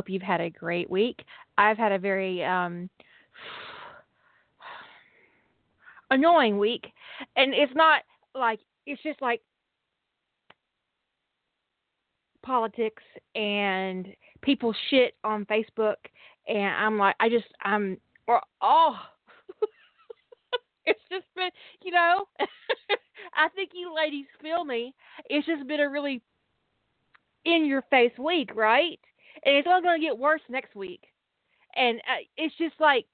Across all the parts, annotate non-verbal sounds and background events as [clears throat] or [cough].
Hope you've had a great week. I've had a very um, [sighs] annoying week, and it's not like it's just like politics and people shit on Facebook, and I'm like, I just I'm or oh. [laughs] it's just been, you know, [laughs] I think you ladies feel me. It's just been a really in your face week, right? And it's only going to get worse next week. And uh, it's just like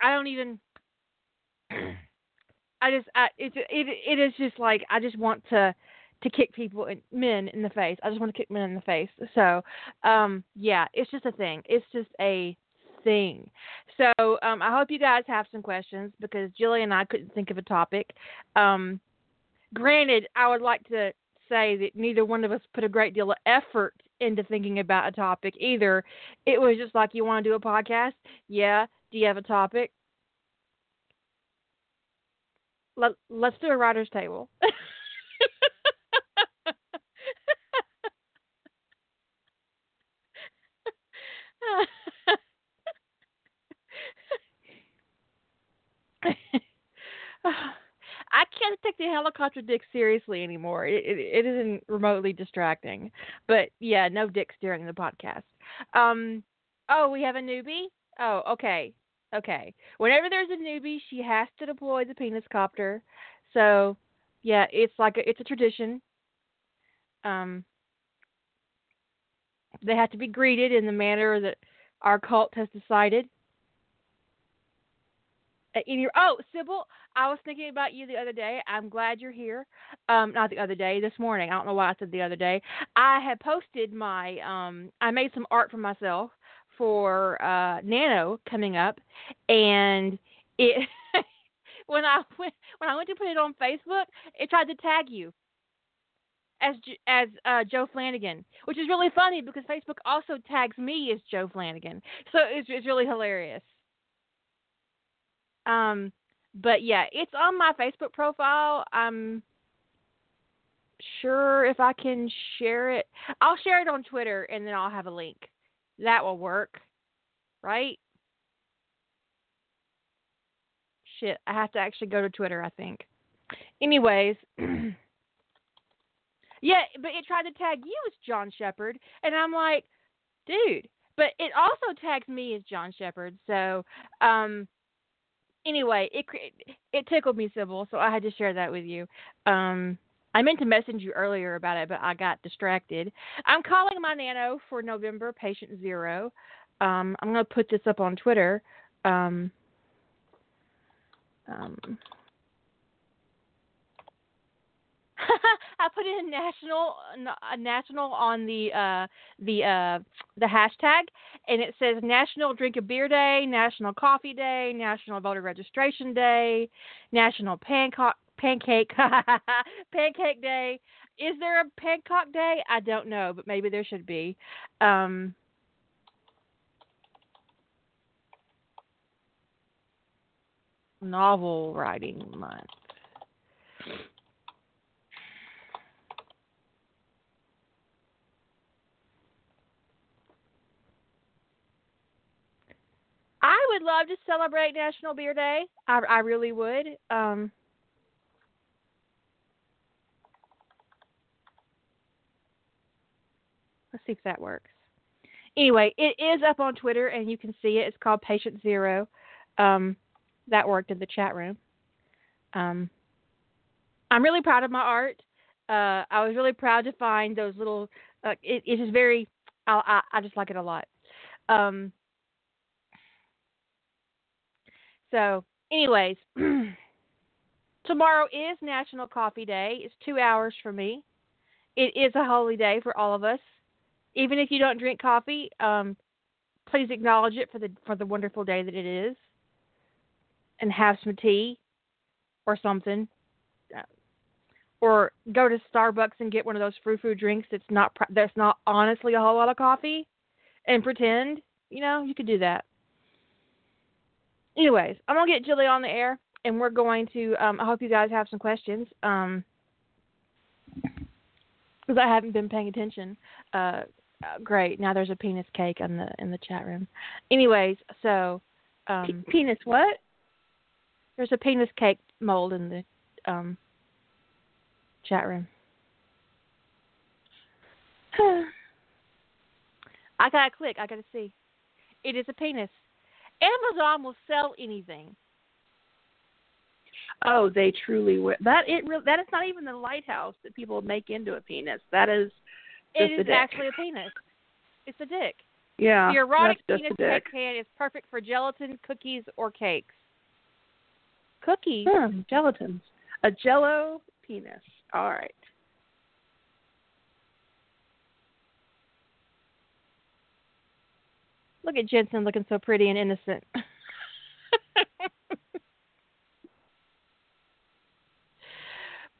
I don't even [clears throat] I just I it's it it is just like I just want to to kick people in, men in the face. I just want to kick men in the face. So, um yeah, it's just a thing. It's just a thing. So, um I hope you guys have some questions because Jillian and I couldn't think of a topic. Um granted, I would like to say that neither one of us put a great deal of effort into thinking about a topic either. It was just like, you want to do a podcast? Yeah. Do you have a topic? Let, let's do a writer's table. [laughs] Take the helicopter dick seriously anymore. It, it, it isn't remotely distracting. But yeah, no dicks during the podcast. Um, oh, we have a newbie. Oh, okay, okay. Whenever there's a newbie, she has to deploy the penis copter. So yeah, it's like a, it's a tradition. Um, they have to be greeted in the manner that our cult has decided. In your oh, Sybil, I was thinking about you the other day. I'm glad you're here. Um, not the other day, this morning. I don't know why I said the other day. I had posted my um, I made some art for myself for uh Nano coming up, and it [laughs] when I went when I went to put it on Facebook, it tried to tag you as as uh, Joe Flanagan, which is really funny because Facebook also tags me as Joe Flanagan. So it's it's really hilarious. Um, but yeah, it's on my Facebook profile. I'm sure if I can share it, I'll share it on Twitter and then I'll have a link. That will work, right? Shit, I have to actually go to Twitter, I think. Anyways, [clears throat] yeah, but it tried to tag you as John Shepard, and I'm like, dude. But it also tags me as John Shepard, so um, anyway, it it tickled me, Sybil, so I had to share that with you. Um, I meant to message you earlier about it, but I got distracted. I'm calling my nano for November, patient zero. Um, I'm going to put this up on Twitter. Um, um, [laughs] I put in national national on the uh, the uh, the hashtag, and it says National Drink a Beer Day, National Coffee Day, National Voter Registration Day, National Pancake Pancake [laughs] Pancake Day. Is there a Pancake Day? I don't know, but maybe there should be. Um, novel writing month. I would love to celebrate National Beer Day. I, I really would. Um, let's see if that works. Anyway, it is up on Twitter and you can see it. It's called Patient Zero. Um, that worked in the chat room. Um, I'm really proud of my art. Uh, I was really proud to find those little. Uh, it, it is very. I, I, I just like it a lot. Um, so, anyways, [clears throat] Tomorrow is National Coffee Day. It's two hours for me. It is a holy day for all of us. Even if you don't drink coffee, um, please acknowledge it for the for the wonderful day that it is, and have some tea or something, uh, or go to Starbucks and get one of those frou frou drinks that's not that's not honestly a whole lot of coffee, and pretend you know you could do that. Anyways, I'm gonna get Jilly on the air, and we're going to. Um, I hope you guys have some questions. Um, because I haven't been paying attention. Uh, uh, great. Now there's a penis cake in the in the chat room. Anyways, so um, penis what? There's a penis cake mold in the um, chat room. [sighs] I gotta click. I gotta see. It is a penis. Amazon will sell anything. Oh, they truly will. That it re- that is not even the lighthouse that people make into a penis. That is just it is a dick. actually a penis. It's a dick. Yeah, the erotic that's penis just a dick. cake pan is perfect for gelatin, cookies, or cakes. Cookies. Hmm, gelatins. A jello penis. All right. Look at Jensen looking so pretty and innocent. [laughs]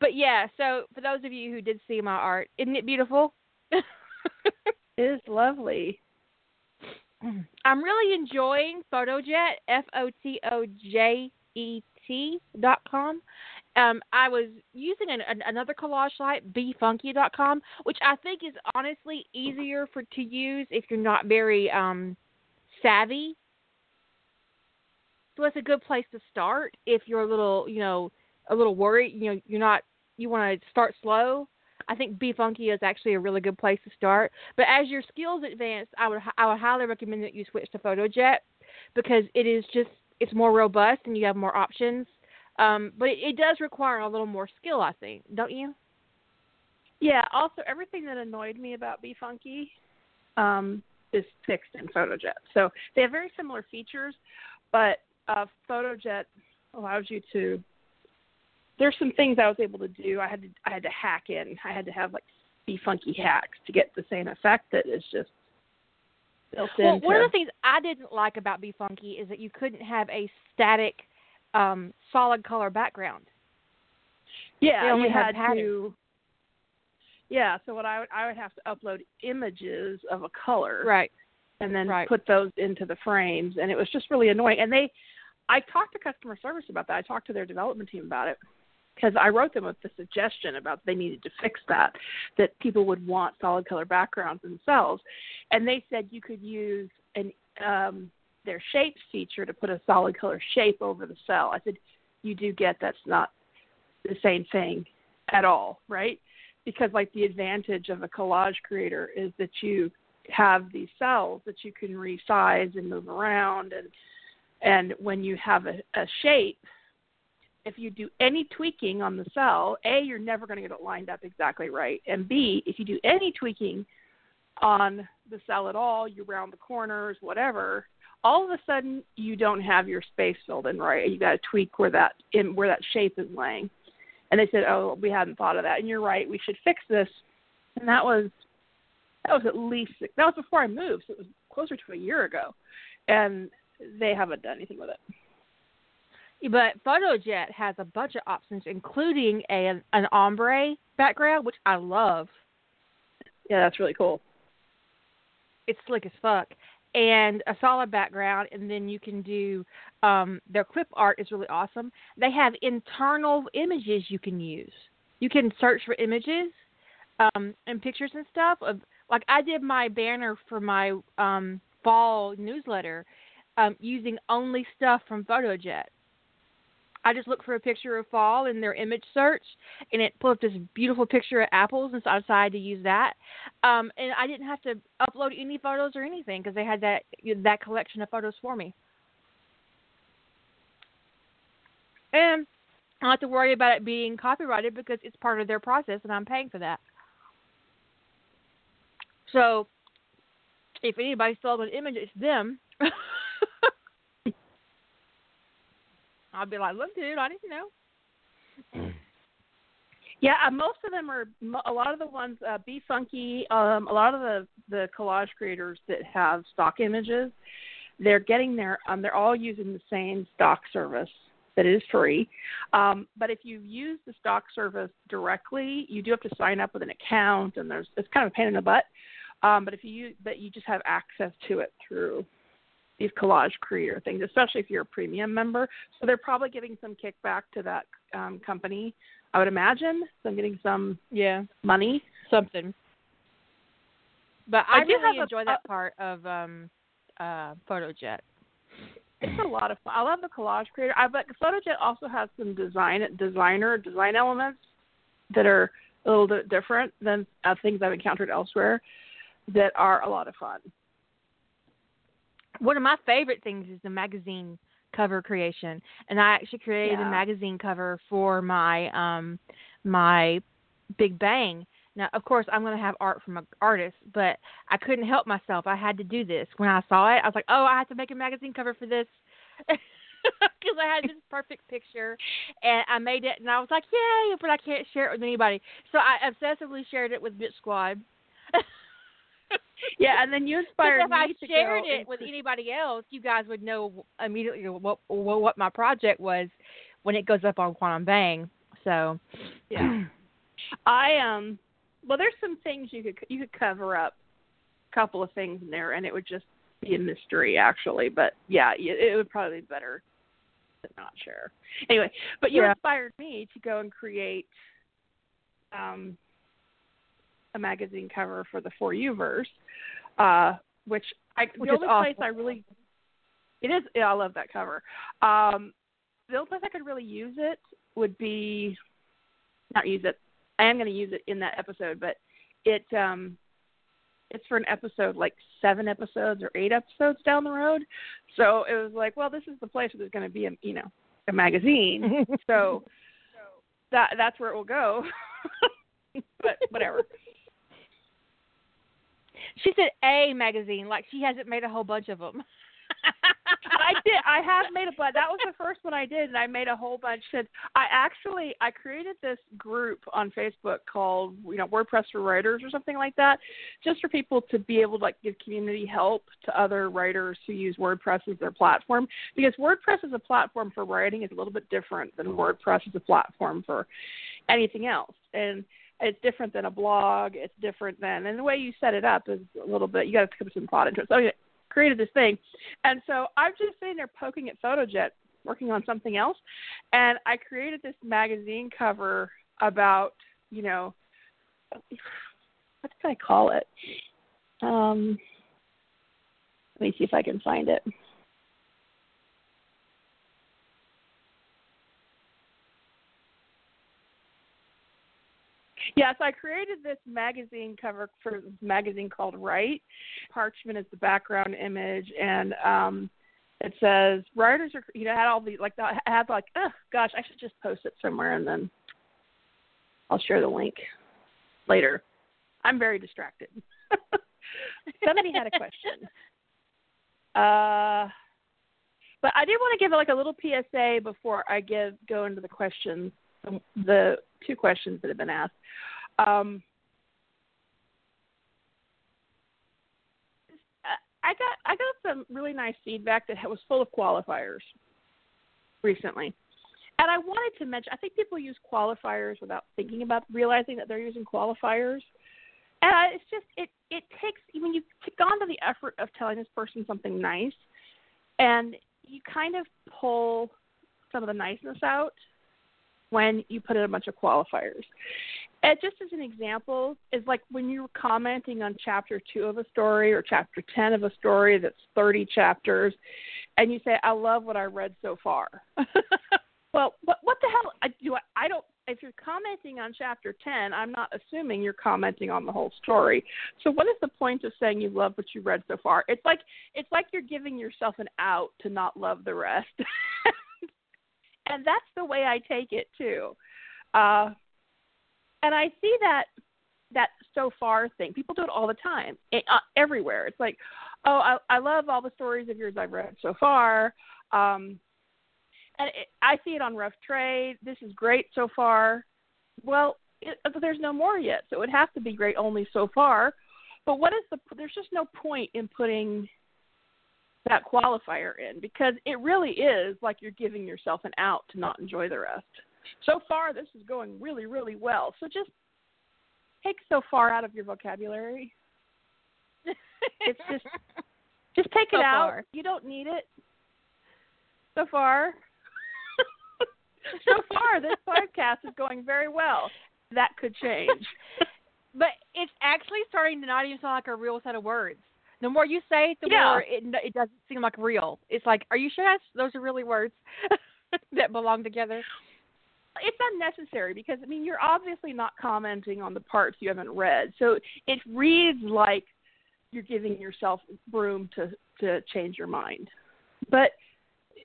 but yeah, so for those of you who did see my art, isn't it beautiful? [laughs] It is lovely. [clears throat] I'm really enjoying Photojet, F O T O J E T dot com. Um, I was using an, an, another collage site, befunky.com, which I think is honestly easier for to use if you're not very um, savvy. So it's a good place to start if you're a little, you know, a little worried. You know, you're not. You want to start slow. I think Be Funky is actually a really good place to start. But as your skills advance, I would I would highly recommend that you switch to PhotoJet because it is just it's more robust and you have more options. Um, but it, it does require a little more skill, I think, don't you? Yeah. Also, everything that annoyed me about Be Funky um, is fixed in PhotoJet. So they have very similar features, but uh, PhotoJet allows you to. There's some things I was able to do. I had to I had to hack in. I had to have like Be Funky hacks to get the same effect that is just built Well, one of the things I didn't like about Be Funky is that you couldn't have a static, um, solid color background. yeah, they only you had had to. Yeah, so what I would I would have to upload images of a color. Right. and then Right. put those into the frames and it was just really annoying and they i talked to customer service about that i talked to their development team about it because i wrote them with the suggestion about they needed to fix that that people would want solid color backgrounds themselves and they said you could use an um their shapes feature to put a solid color shape over the cell i said you do get that's not the same thing at all right because like the advantage of a collage creator is that you have these cells that you can resize and move around and and when you have a, a shape if you do any tweaking on the cell a you're never going to get it lined up exactly right and b if you do any tweaking on the cell at all you round the corners whatever all of a sudden you don't have your space filled in right. You got to tweak where that in where that shape is laying and they said oh we hadn't thought of that and you're right we should fix this and that was that was at least six, that was before I moved, so it was closer to a year ago, and they haven't done anything with it. But PhotoJet has a bunch of options, including a, an ombre background, which I love. Yeah, that's really cool. It's slick as fuck. And a solid background, and then you can do um, their clip art is really awesome. They have internal images you can use. You can search for images um, and pictures and stuff of like I did my banner for my um, fall newsletter um, using only stuff from PhotoJet. I just looked for a picture of fall in their image search, and it pulled up this beautiful picture of apples, and so I decided to use that. Um, and I didn't have to upload any photos or anything because they had that that collection of photos for me. And I don't have to worry about it being copyrighted because it's part of their process, and I'm paying for that. So, if anybody stole an image, it's them. [laughs] I'll be like, look, dude, I didn't know. [clears throat] Yeah, uh, most of them are. A lot of the ones, uh, Be Funky. Um, a lot of the the collage creators that have stock images, they're getting their. Um, they're all using the same stock service that is free. Um, but if you use the stock service directly, you do have to sign up with an account, and there's it's kind of a pain in the butt. Um, but if you but you just have access to it through these collage creator things, especially if you're a premium member. So they're probably giving some kickback to that um, company. I would imagine. So I'm getting some Yeah, money. something. But I I, do really have a- enjoy that part of um uh PhotoJet. It's a lot of fun. I love the collage creator. I but PhotoJet also has some design designer design elements that are a little bit different than uh, things I've encountered elsewhere that are a lot of fun. One of my favorite things is the magazine cover creation, and I actually created Yeah. a magazine cover for my um my Big Bang. Now, of course, I'm going to have art from an artist, but I couldn't help myself. I had to do this. When I saw it, I was like, "Oh, I have to make a magazine cover for this." [laughs] Because I had this perfect picture, and I made it, and I was like, "Yay!" But I can't share it with anybody, so I obsessively shared it with Bit Squad. [laughs] Yeah, and then you [laughs] inspired Because if I shared it with anybody else, you guys would know immediately what what, what my project was when it goes up on Quantum Bang. So Yeah. [clears throat] I um well there's some things you could you could cover up a couple of things in there and it would just be a mystery actually but yeah it would probably be better to not share anyway but you Yeah. inspired me to go and create um a magazine cover for the for you verse uh which i Which the is only awesome. place i really it is yeah, i love that cover um the only place i could really use it would be not use it. I am going to use it in that episode, but it um it's for an episode like seven episodes or eight episodes down the road. So it was like, well, this is the place where there's going to be a you know a magazine. [laughs] so that that's where it will go. [laughs] but whatever. She said a magazine, like she hasn't made a whole bunch of them. [laughs] I did. I have made a bunch. That was the first one I did, and I made a whole bunch. Since I actually I created this group on Facebook called you know WordPress for Writers or something like that, just for people to be able to like give community help to other writers who use WordPress as their platform. Because WordPress as a platform for writing is a little bit different than mm-hmm. WordPress as a platform for anything else, and it's different than a blog. It's different than, and the way you set it up is a little bit. You got to put some thought into it. So I created this thing, and so I'm just sitting there poking at PhotoJet, working on something else, and I created this magazine cover about, you know, what did I call it? Um, let me see if I can find it. Yes, I created this magazine cover for this magazine called Write. Parchment is the background image, and um, it says writers are. You know, had all these like I had like, oh gosh, I should just post it somewhere, and then I'll share the link later. I'm very distracted. [laughs] Somebody had a question. Uh, but I did want to give like a little PSA before I give go into the questions, the two questions that have been asked. Um, I got I got some really nice feedback that was full of qualifiers recently, and I wanted to mention. I think people use qualifiers without thinking about realizing that they're using qualifiers, and I, it's just it it takes when you've gone to the effort of telling this person something nice, and you kind of pull some of the niceness out when you put in a bunch of qualifiers. And just as an example, is like when you're commenting on chapter two of a story or chapter 10 of a story that's 30 chapters, and you say, I love what I read so far. [laughs] well, what, what the hell? I, do I, I don't, if you're commenting on chapter 10, I'm not assuming you're commenting on the whole story. So what is the point of saying you love what you read so far? It's like, it's like you're giving yourself an out to not love the rest. [laughs] and that's the way I take it too. Uh, and I see that that so far thing. People do it all the time, eh, uh, everywhere. It's like, oh, I, I love all the stories of yours I've read so far. Um, and it, I see it on Rough Trade. This is great so far. Well, it, there's no more yet, so it would have to be great only so far. But what is the? There's just no point in putting that qualifier in because it really is like you're giving yourself an out to not enjoy the rest. So far, this is going really, really well. So just take so far out of your vocabulary. [laughs] it's just just take so it out. Far. You don't need it. So far. so far this [laughs] podcast is going very well. That could change. [laughs] but it's actually starting to not even sound like a real set of words. The more you say it, the yeah. more it it doesn't seem like real. It's like, are you sure that's, those are really words [laughs] that belong together? It's unnecessary because I mean you're obviously not commenting on the parts you haven't read, so it reads like you're giving yourself room to to change your mind. But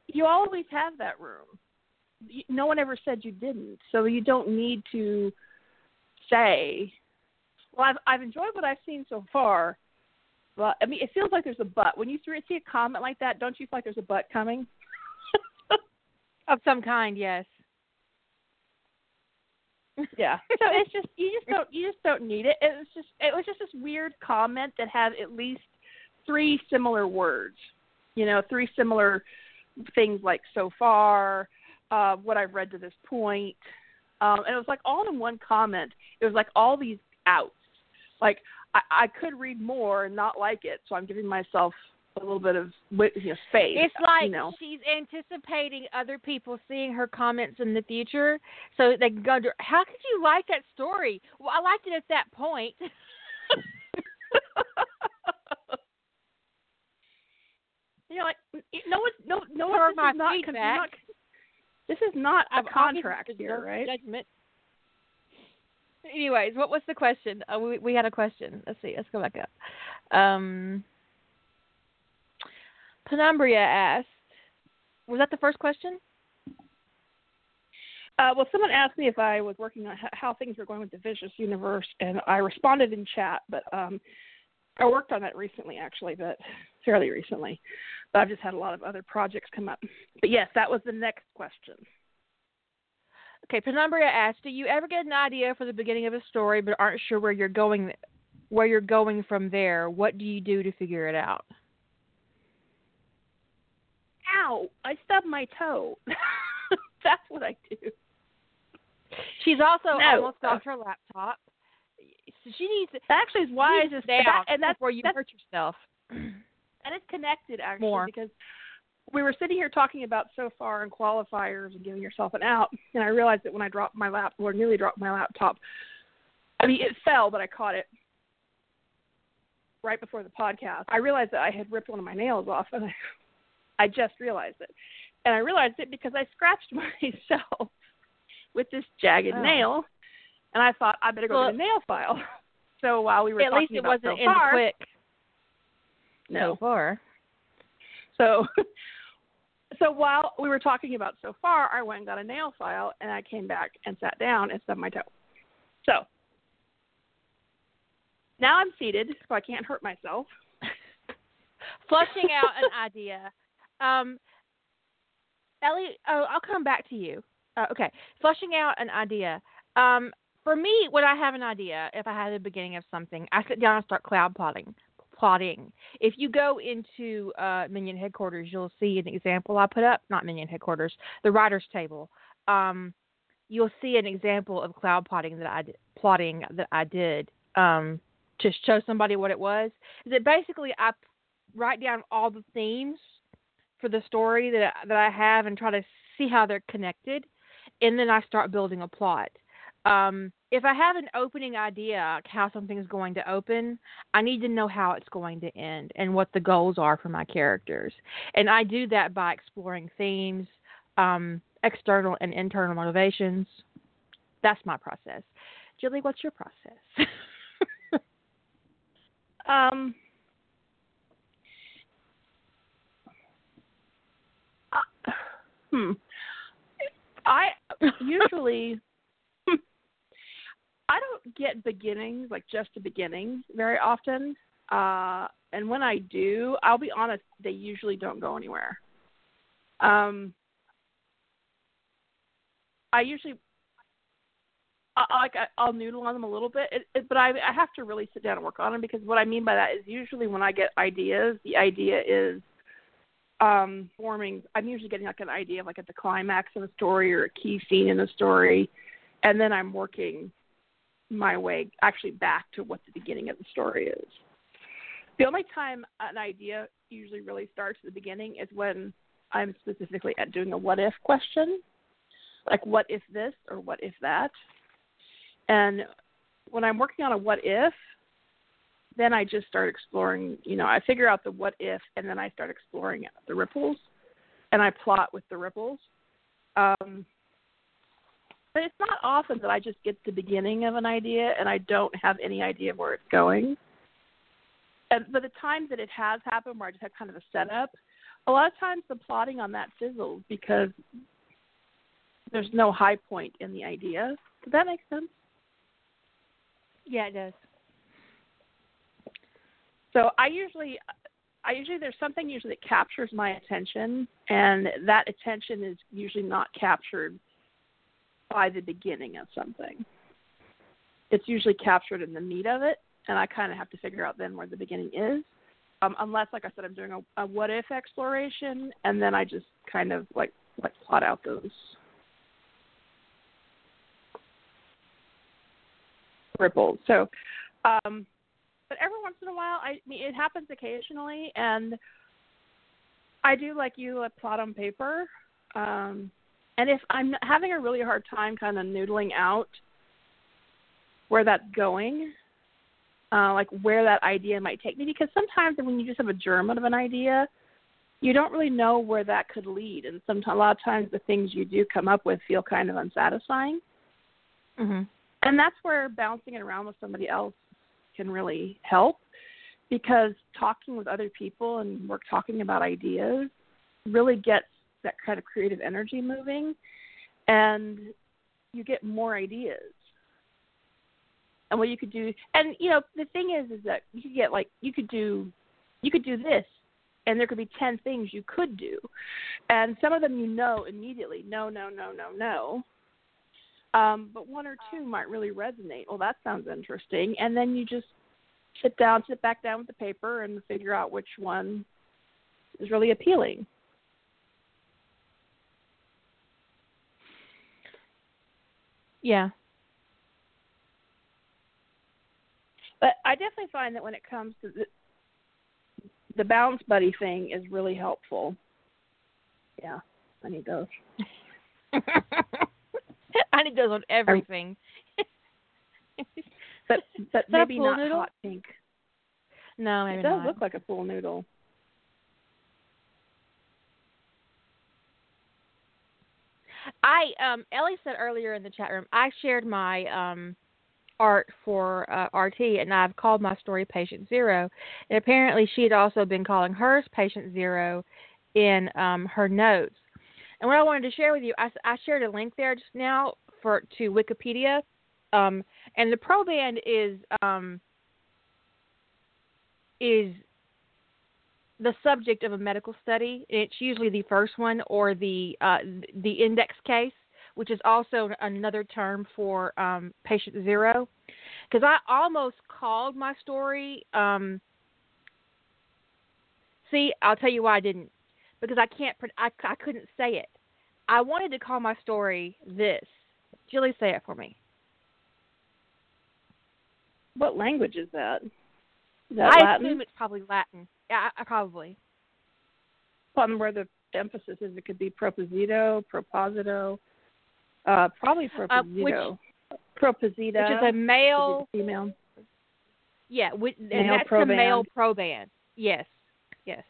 you always have that room. No one ever said you didn't, so you don't need to say, "Well, I've I've enjoyed what I've seen so far." But I mean, it feels like there's a but when you see a comment like that. Don't you feel like there's a but coming? [laughs] of some kind, yes. yeah. [laughs] So it's just you just don't you just don't need it. It was just it was just this weird comment that had at least three similar words. You know, three similar things like so far, uh, what I've read to this point. Um, and it was like all in one comment. It was like all these outs. Like I, I could read more and not like it, so I'm giving myself a little bit of you know, space. It's like you know. she's anticipating other people seeing her comments in the future, so they can go to. How could you like that story? Well, I liked it at that point. [laughs] you know, like no one, no, no one. This is not. This is not a I've contract here, right? Judgment. Anyways, what was the question? Uh, we we had a question. Let's see. Let's go back up. Um, Penumbria asked, "Was that the first question?" Uh, well, someone asked me if I was working on how things were going with the Vicious Universe, and I responded in chat. But um, I worked on that recently, actually, but fairly recently. But I've just had a lot of other projects come up. But yes, that was the next question. Okay, Penumbria asked, "Do you ever get an idea for the beginning of a story, but aren't sure where you're going, where you're going from there? What do you do to figure it out?" Ow! I stubbed my toe. [laughs] That's what I do. She's also No. almost dropped her laptop. So she needs to That actually is why I just that, and that's where you that's, hurt yourself. that is connected actually More. because we were sitting here talking about so far and qualifiers and giving yourself an out, and I realized that when I dropped my lap or nearly dropped my laptop, I mean it fell, but I caught it right before the podcast. I realized that I had ripped one of my nails off, and I, I just realized it, and I realized it because I scratched [laughs] myself with this jagged Oh. nail, and I thought I better go Well, get a nail file. [laughs] So while we were At talking least it about wasn't so in far, quick no, so far. so, [laughs] so while we were talking about so far, I went and got a nail file, and I came back and sat down and stubbed my toe. So now I'm seated, so I can't hurt myself. [laughs] Flushing out an idea. Um, Ellie, oh, I'll come back to you. Uh, okay, flushing out an idea. Um, for me, when I have an idea, if I have the beginning of something, I sit down and start cloud plotting. Plotting. If you go into uh, Minion headquarters, you'll see an example I put up. Not Minion headquarters, the writers' table. Um, you'll see an example of cloud plotting that I did, plotting that I did um, to show somebody what it was. Is that basically I write down all the themes for the story that that I have and try to see how they're connected, and then I start building a plot. Um, if I have an opening idea how something's going to open, I need to know how it's going to end and what the goals are for my characters. And I do that by exploring themes, um, external and internal motivations. That's my process. Julie, what's your process? Um, uh, hmm. I usually I don't get beginnings like just the beginning very often. Uh, and when I do, I'll be honest, they usually don't go anywhere. Um, I usually I, like I, I'll noodle on them a little bit, it, it, but I I have to really sit down and work on them because what I mean by that is usually when I get ideas, the idea is um forming. I'm usually getting like an idea of like at the climax of a story or a key scene in a story, and then I'm working my way actually back to what the beginning of the story is. The only time an idea usually really starts at the beginning is when I'm specifically at doing a what if question, like what if this or what if that. And when I'm working on a what if, then I just start exploring, you know, I figure out the what if and then I start exploring the ripples and I plot with the ripples. Um, but it's not often that I just get the beginning of an idea and I don't have any idea where it's going. And but the times that it has happened where I just have kind of a setup, a lot of times the plotting on that fizzles because there's no high point in the idea. Does that make sense? Yeah, it does. So I usually I usually there's something usually that captures my attention and that attention is usually not captured by the beginning of something. It's usually captured in the meat of it and I kind of have to figure out then where the beginning is. Um, unless, like I said, I'm doing a, a what if exploration, and then I just kind of like like plot out those ripples. So, um, but every once in a while, I, I mean, it happens occasionally, and I do like you a plot on paper. Um, and if I'm having a really hard time kind of noodling out where that's going, uh, like where that idea might take me, because sometimes when you just have a germ of an idea, you don't really know where that could lead, and sometimes a lot of times the things you do come up with feel kind of unsatisfying. Mhm. And that's where bouncing it around with somebody else can really help because talking with other people and we're talking about ideas really gets that kind of creative energy moving and you get more ideas and what you could do and you know the thing is is that you could get like you could do you could do this and there could be 10 things you could do and some of them you know immediately no no no no no um, but one or two might really resonate. Well, that sounds interesting. And then you just sit down, sit back down with the paper, and figure out which one is really appealing. Yeah. But I definitely find that when it comes to the, the bounce buddy thing is really helpful. Yeah, I need those. [laughs] I need those on everything. But but maybe pool not noodle? hot pink. no, maybe it does not. look like a pool noodle. I um Ellie said earlier in the chat room I shared my um art for uh, RT and I've called my story Patient Zero and apparently she had also been calling hers Patient Zero in um her notes. And what I wanted to share with you I shared a link there just now for to Wikipedia um and the proband is um is the subject of a medical study. It's usually the first one or the uh, the index case, which is also another term for um, patient zero. Because I almost called my story. Um, see, I'll tell you why I didn't. Because I can't. I I couldn't say it. I wanted to call my story this. Julie, say it for me. What language is that? Is that I Latin? assume it's probably Latin. Yeah, I, I probably. One where the emphasis is it could be proposito, proposito, uh, probably Uh, which- proposito. proposita. Which is a male. female. Yeah, with, and Male that's a male proband. proband. Yes, yes.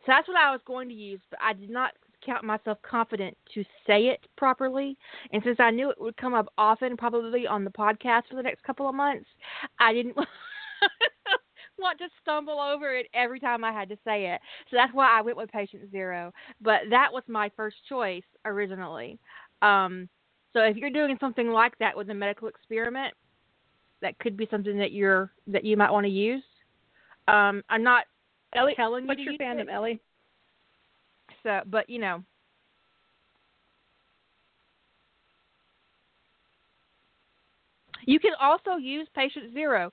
So that's what I was going to use, but I did not count myself confident to say it properly. And since I knew it would come up often, probably on the podcast for the next couple of months, I didn't [laughs] want to stumble over it every time I had to say it. So that's why I went with Patient Zero. But that was my first choice originally. Um, so if you're doing something like that with a medical experiment, that could be something that you're that you might want to use. Um, I'm not Ellie, telling you what's to your fandom, it, Ellie? so but you know, You can also use patient zero.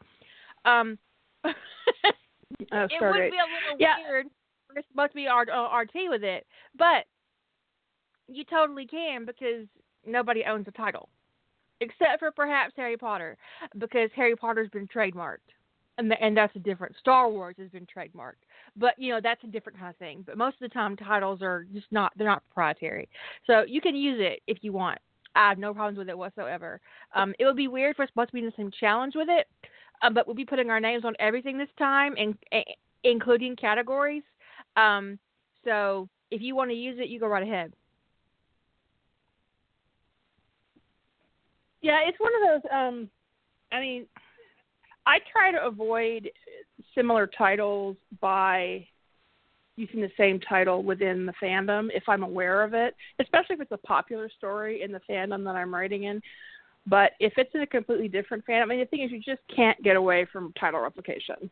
Um, [laughs] Oh, it would be a little Yeah. weird. We're supposed to be R- uh, RT with it, but you totally can because nobody owns the title, except for perhaps Harry Potter, because Harry Potter's been trademarked, and the, and that's a different. Star Wars has been trademarked, but you know that's a different kind of thing. But most of the time, titles are just not they're not proprietary, so you can use it if you want. I have no problems with it whatsoever. Um, it would be weird for us both to be in the same challenge with it, um, but we'll be putting our names on everything this time, and including categories. Um, so if you want to use it, you go right ahead. Yeah, it's one of those. Um, I mean, I try to avoid similar titles by using the same title within the fandom if I'm aware of it, especially if it's a popular story in the fandom that I'm writing in. But if it's in a completely different fandom, I mean, the thing is, you just can't get away from title replication,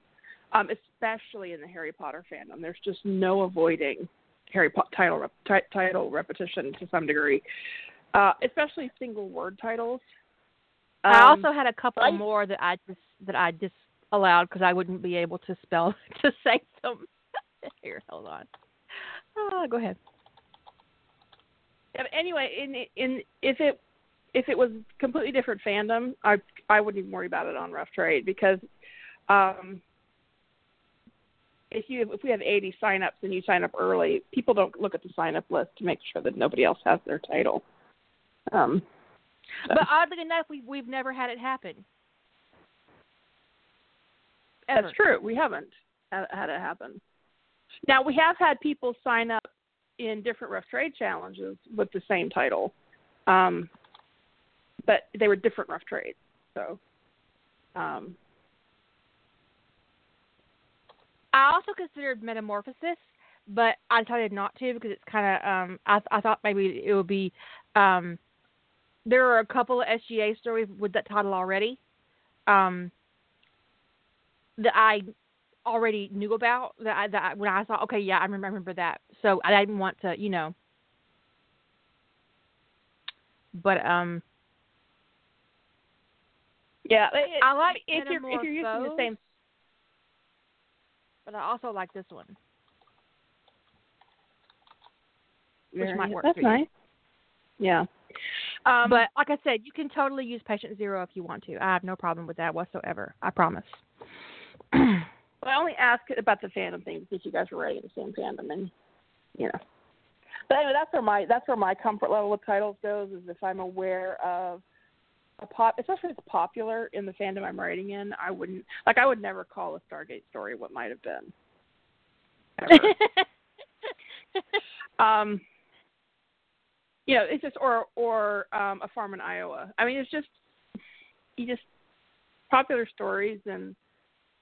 um, especially in the Harry Potter fandom. There's just no avoiding Harry Potter title rep- ti- title repetition to some degree, uh, especially single word titles. I Um, also had a couple I- more that I just that I disallowed because I wouldn't be able to spell [laughs] to say them. [laughs] Here, hold on. Oh, go ahead. Anyway, in in if it if it was completely different fandom, I I wouldn't even worry about it on Rough Trade because um if you if we have 80 signups and you sign up early, people don't look at the sign up list to make sure that nobody else has their title. Um, so- But oddly enough, we we've never had it happen. Ever. That's true. We haven't had, had it happen. Now we have had people sign up in different rough trade challenges with the same title, um, but they were different rough trades. So, um, I also considered Metamorphosis, but I decided not to because it's kind of um I I thought maybe it would be um there are a couple of SGA stories with that title already um that I already knew about that I, that I, when I saw okay yeah I remember, I remember that so I didn't want to you know but um yeah, it, I like if you're if you're using the same. but I also like this one which Very- might work That's for you. nice. Yeah. Um, but like I said, you can totally use patient zero if you want to. I have no problem with that whatsoever. I promise. I only ask about the fandom thing because you guys were writing the same fandom, and you know. But anyway, that's where my that's where my comfort level with titles goes is if I'm aware of a pop, especially if it's popular in the fandom I'm writing in. I wouldn't like I would never call a Stargate story what might have been. [laughs] Um, you know, it's just or or um, a farm in Iowa. I mean, it's just you just popular stories and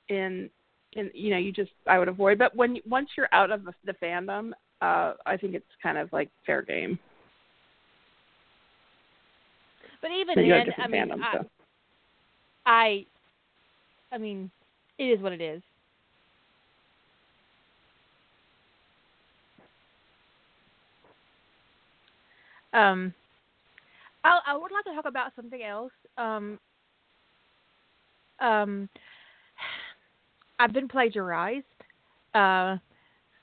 in and you know you just I would avoid. But when once you're out of the, the fandom, uh, I think it's kind of like fair game. But even you then, I mean. I, so. I, I mean, it is what it is. Um, I I would like to talk about something else. Um, um, [sighs] I've been plagiarized. Uh,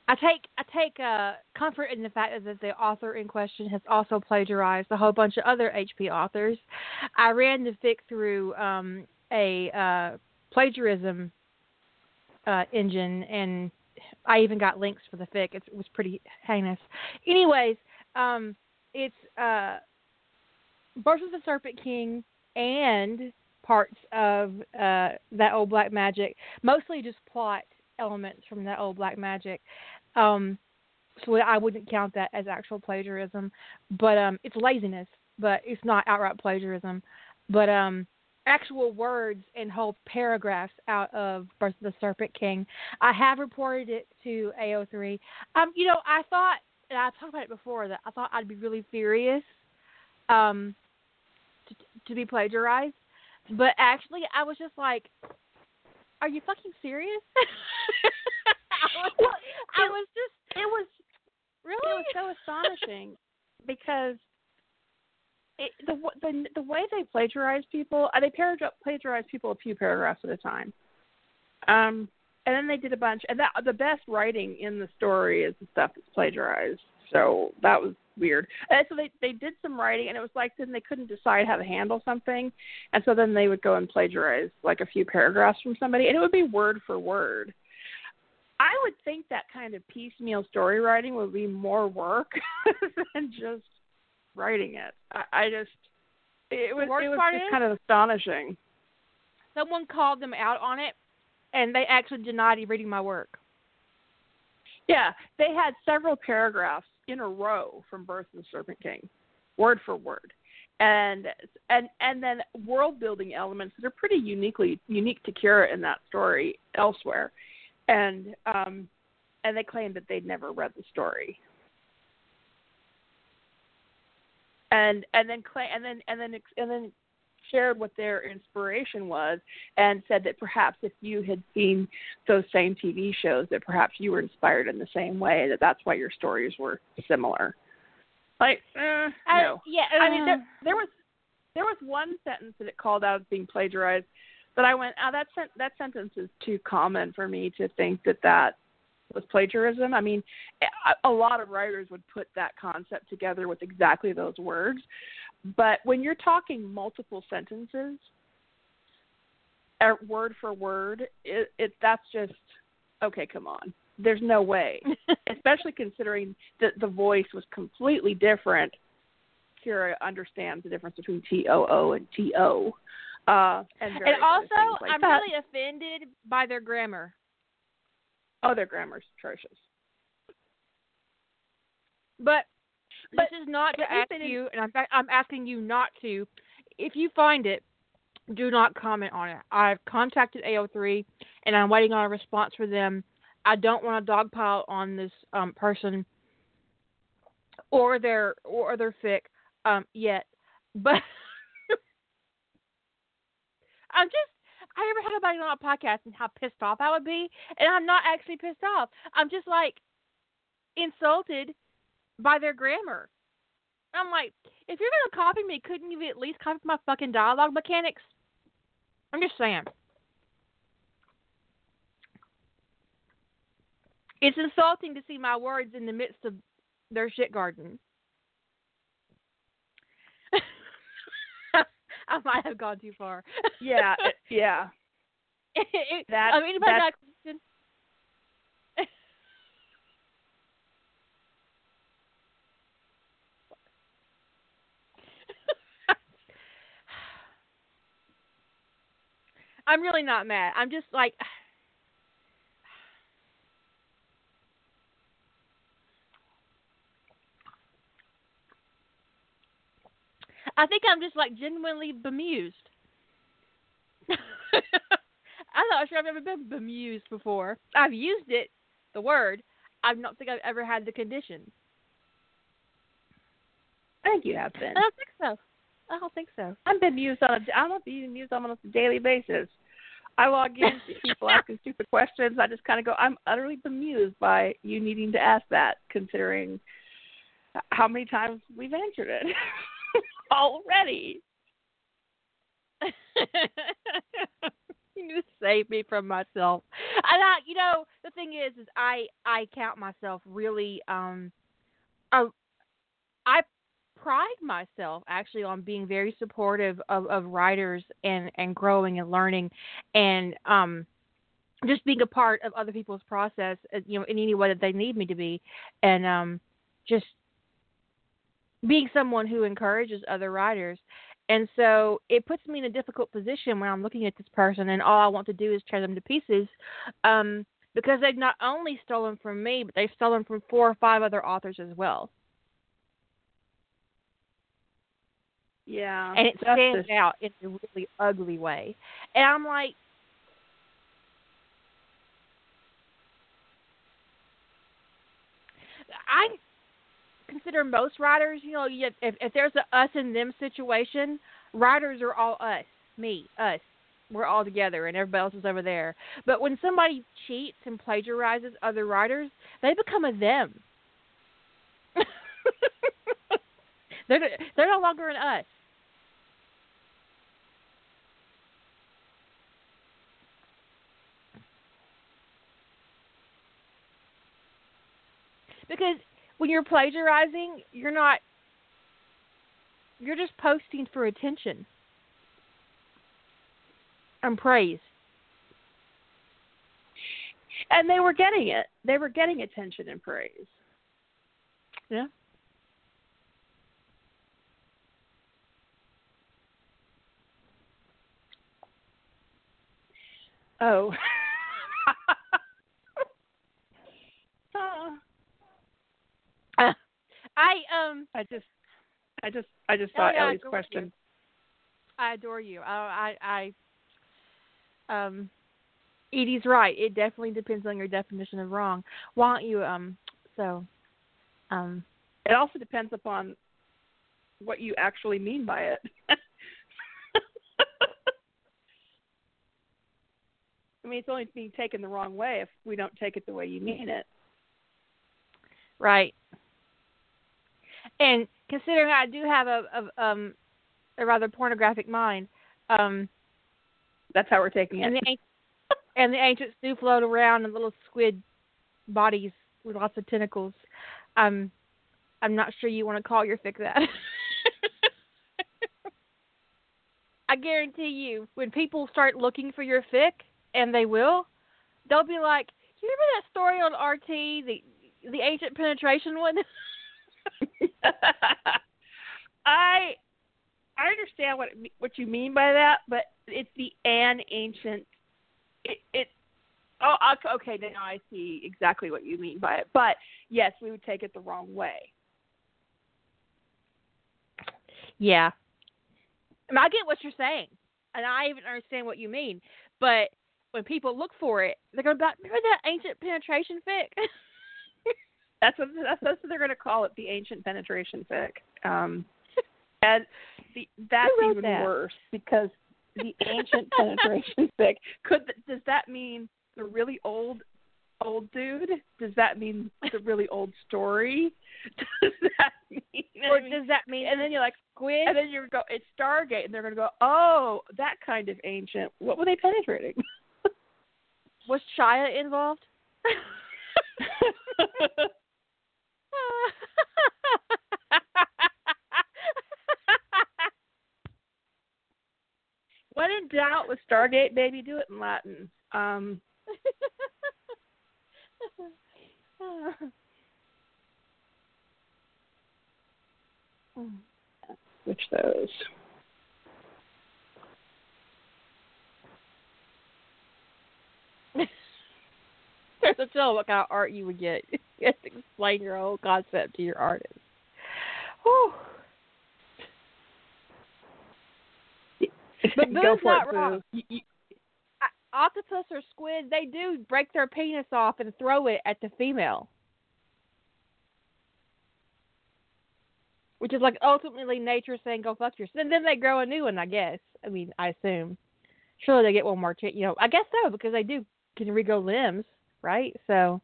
I take I take uh, comfort in the fact that the author in question has also plagiarized a whole bunch of other HP authors. I ran the fic through um, a uh, plagiarism uh, engine, and I even got links for the fic. It was pretty heinous. Anyways, um, it's uh, Birth of the Serpent King and parts of uh, that old black magic, mostly just plot elements from that old black magic. Um, so I wouldn't count that as actual plagiarism, but um, it's laziness, but it's not outright plagiarism. But um, actual words and whole paragraphs out of Birth of the Serpent King. I have reported it to AO3. Um, you know, I thought, and I've talked about it before, that I thought I'd be really furious um, to, to be plagiarized. But actually, I was just like, "Are you fucking serious?" [laughs] I, was, [laughs] Well, I it- was just It was really. it was so [laughs] astonishing because it, the the the way they plagiarize people, uh, they plagiarize people a few paragraphs at a time. Um, and then they did a bunch, and that the best writing in the story is the stuff that's plagiarized. So that was weird. And so they they did some writing, and it was like then they couldn't decide how to handle something, and so then they would go and plagiarize like a few paragraphs from somebody, and it would be word for word. I would think that kind of piecemeal story writing would be more work [laughs] than just writing it. I, I just it was it was just kind of astonishing. Someone called them out on it, and they actually denied reading my work. Yeah, they had several paragraphs in a row from Birth of the Serpent King, word for word, and and and then world building elements that are pretty uniquely unique to Kira in that story elsewhere, and um, and they claimed that they'd never read the story. And and then claim and then and then and then shared what their inspiration was and said that perhaps if you had seen those same TV shows, that perhaps you were inspired in the same way, that that's why your stories were similar. Like, uh, no. yeah, uh, I mean, there, there was there was one sentence that it called out as being plagiarized, but I went, oh, that sen- that sentence is too common for me to think that that was plagiarism. I mean, a, a lot of writers would put that concept together with exactly those words, but when you're talking multiple sentences, er, word for word, it, it that's just okay. Come on, there's no way. [laughs] Especially considering that the voice was completely different. Kira understands the difference between T O O and T O. Uh, and, and also, like I'm that. really offended by their grammar. Oh, their grammar's atrocious. But but this is not to ask you, and I'm, I'm asking you not to. If you find it, do not comment on it. I've contacted AO3, and I'm waiting on a response for them. I don't want a dogpile on this um, person or their or their fic um, yet, but [laughs] I'm just. I never had anybody on a podcast and how pissed off I would be, and I'm not actually pissed off. I'm just like insulted by their grammar. I'm like, if you're gonna copy me, couldn't you at least copy my fucking dialogue mechanics? I'm just saying. It's insulting to see my words in the midst of their shit garden. [laughs] I might have gone too far. yeah, uh, [laughs] yeah. that, I mean, anybody got [laughs] I'm really not mad. I'm just like I think I'm just like genuinely bemused. I'm not sure I've ever been bemused before. I've used it, the word. I don't think I've ever had the condition. I think you have been. I don't think so. I don't think so. I'm bemused on a I'm amused on a daily basis. I log in, to people [laughs] asking stupid questions. I just kind of go, I'm utterly bemused by you needing to ask that, considering how many times we've answered it [laughs] already. [laughs] you save me from myself. And I, you know, the thing is, is I I count myself really um, I I pride myself actually on being very supportive of, of writers and, and growing and learning and um, just being a part of other people's process, uh, you know, in any way that they need me to be, and um, just being someone who encourages other writers. And so it puts me in a difficult position when I'm looking at this person and all I want to do is tear them to pieces um, because they've not only stolen from me, but they've stolen from four or five other authors as well. Yeah. And it stands out in a really ugly way. And I'm like, I consider most writers, you know, if if there's a us and them situation, writers are all us, me, us. We're all together, and everybody else is over there. But when somebody cheats and plagiarizes other writers, they become a them. [laughs] they're they're no longer an us. Because when you're plagiarizing, you're not you're just posting for attention and praise. And they were getting it. They were getting attention and praise. Yeah. Oh. [laughs] uh, I um I just I just I just Oh, saw Ellie's question. I adore you. I I I um Edie's right. It definitely depends on your definition of wrong. Why don't you um so um It also depends upon what you actually mean by it. [laughs] I mean, it's only being taken the wrong way if we don't take it the way you mean it. right. And considering I do have a, a um a rather pornographic mind, um That's how we're taking it. and the [laughs] an- and the ancients do float around in little squid bodies with lots of tentacles. Um, I'm not sure you want to call your fic that. [laughs] I guarantee you, when people start looking for your fic, and they will, they'll be like, "You remember that story on RT, the the ancient penetration one?" [laughs] [laughs] I I understand what it me- what you mean by that, but it's the an ancient. It, it oh ok- okay now I see exactly what you mean by it. But yes, we would take it the wrong way. Yeah. I, I get what you're saying, and I even understand what you mean. But when people look for it, they're going to be like, remember that ancient penetration fic? [laughs] That's what that's, that's what they're going to call it, the ancient penetration fic. Um, [laughs] and the that's even that? worse because the ancient penetration [laughs] fic could does that mean the really old old dude? Does that mean the really old story? [laughs] Does that mean? or I mean, does that mean and then you're like, squid? and then you go, it's Stargate, and they're going to go, oh, that kind of ancient. What were they penetrating? Was Shia involved? [laughs] when in doubt with Stargate, baby, do it in Latin. Um, [laughs] switch those. [laughs] There's a tell what kind of art you would get. You have to explain your whole concept to your artist. Whew. But [laughs] go Boo's for not it, Boo. wrong. You- you- Octopus or squid, they do break their penis off and throw it at the female. Which is like ultimately nature saying go fuck yourself. And then they grow a new one, I guess. I mean, I assume. Surely they get one more chance. You know, I guess so because they do can regrow limbs, right? So,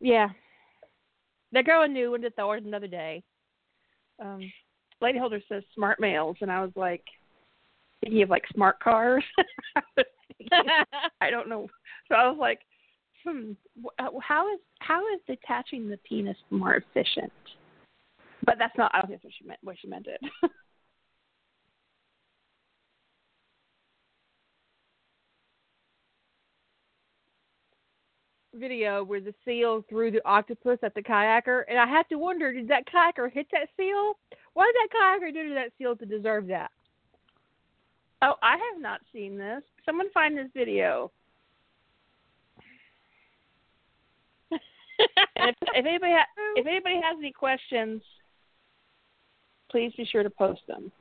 yeah, they grow a new one to throw it another day. Um, Lady Holder says smart males, and I was like, thinking of like smart cars. [laughs] I don't know. So I was like, hmm, uh, how is how is detaching the penis more efficient? But that's not. I don't think that's what she meant. What she meant it. [laughs] video where the seal threw the octopus at the kayaker, and I have to wonder, did that kayaker hit that seal? What did that kayaker do to that seal to deserve that? oh, I have not seen this. Someone find this video. If, if anybody ha- if anybody has any questions, please be sure to post them.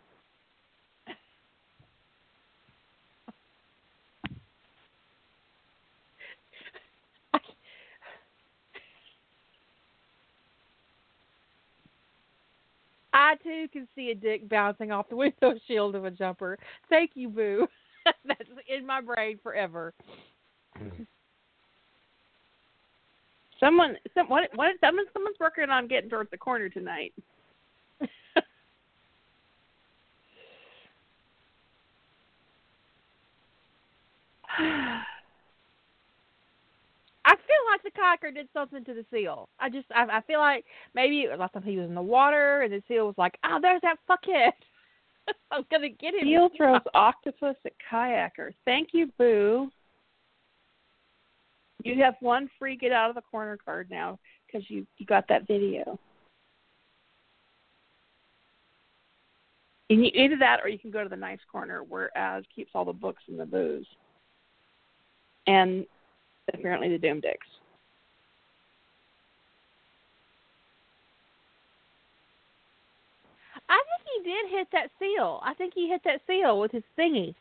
I too can see a dick bouncing off the window shield of a jumper. Thank you, Boo. That's in my brain forever. Someone, some, what, what, someone, someone's working on getting towards the corner tonight. I feel like the kayaker did something to the seal. I just, I, I feel like maybe last time he was in the water, and the seal was like, "Oh, there's that fuckhead. [laughs] I'm gonna get him." Seal throws octopus at kayaker. Thank you, Boo. You have one free get out of the corner card now because you you got that video. And you, either that, or you can go to the nice corner where Az keeps all the books and the booze, and apparently the Doom Dicks. I think he did hit that seal. I think he hit that seal with his thingy,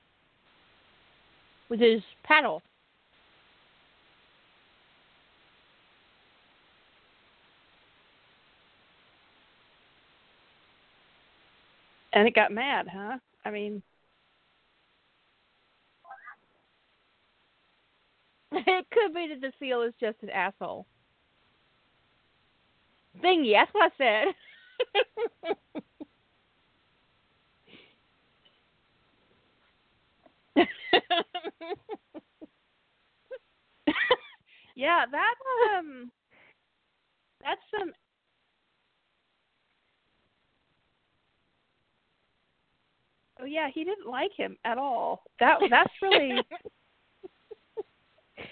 with his paddle. And it got mad, huh? I mean, [laughs] it could be that the seal is just an asshole. Thingy, that's what I said. [laughs] yeah, that um, that's some. Oh yeah, he didn't like him at all. That that's really. [laughs]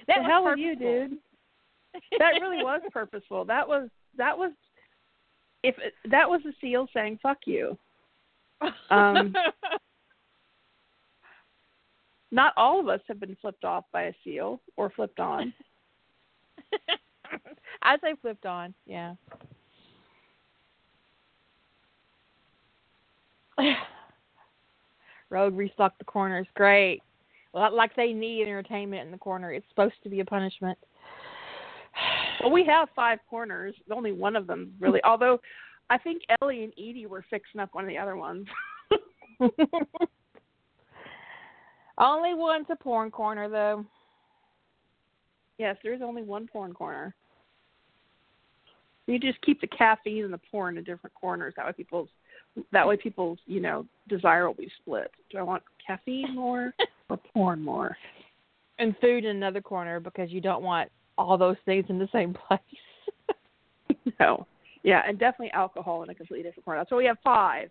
that the hell purposeful. you, dude. [laughs] That really was purposeful. That was that was. If it, that was a seal saying "fuck you," Um, [laughs] not all of us have been flipped off by a seal or flipped on. As [laughs] I'd say flipped on, yeah. [sighs] Rogue restocked the corners. Great. Well, like they need entertainment in the corner. It's supposed to be a punishment. [sighs] Well, we have five corners. Only one of them really. [laughs] Although, I think Ellie and Edie were fixing up one of the other ones. [laughs] only one's a porn corner, though. yes, there is only one porn corner. You just keep the caffeine and the porn in different corners. That way, people's that way people's you know desire will be split. Do I want caffeine more [laughs] or porn more? And food in another corner because you don't want all those things in the same place. [laughs] no. Yeah, and definitely alcohol in a completely different corner. So we have five.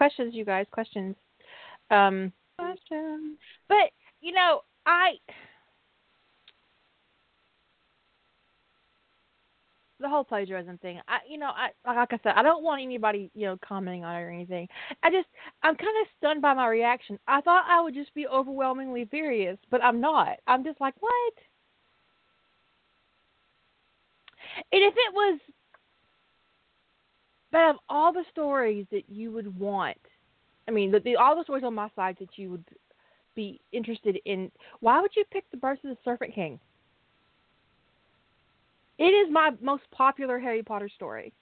questions, you guys, questions. Um, Questions. but you know, I the whole plagiarism thing. I, you know, I like I said, I don't want anybody, you know, commenting on it or anything. I just, I'm kind of stunned by my reaction. I thought I would just be overwhelmingly furious, but I'm not. I'm just like, what? And if it was, but of all the stories that you would want, I mean, the, the all the stories on my side that you would be interested in, why would you pick the Birth of the Serpent King? It is my most popular Harry Potter story.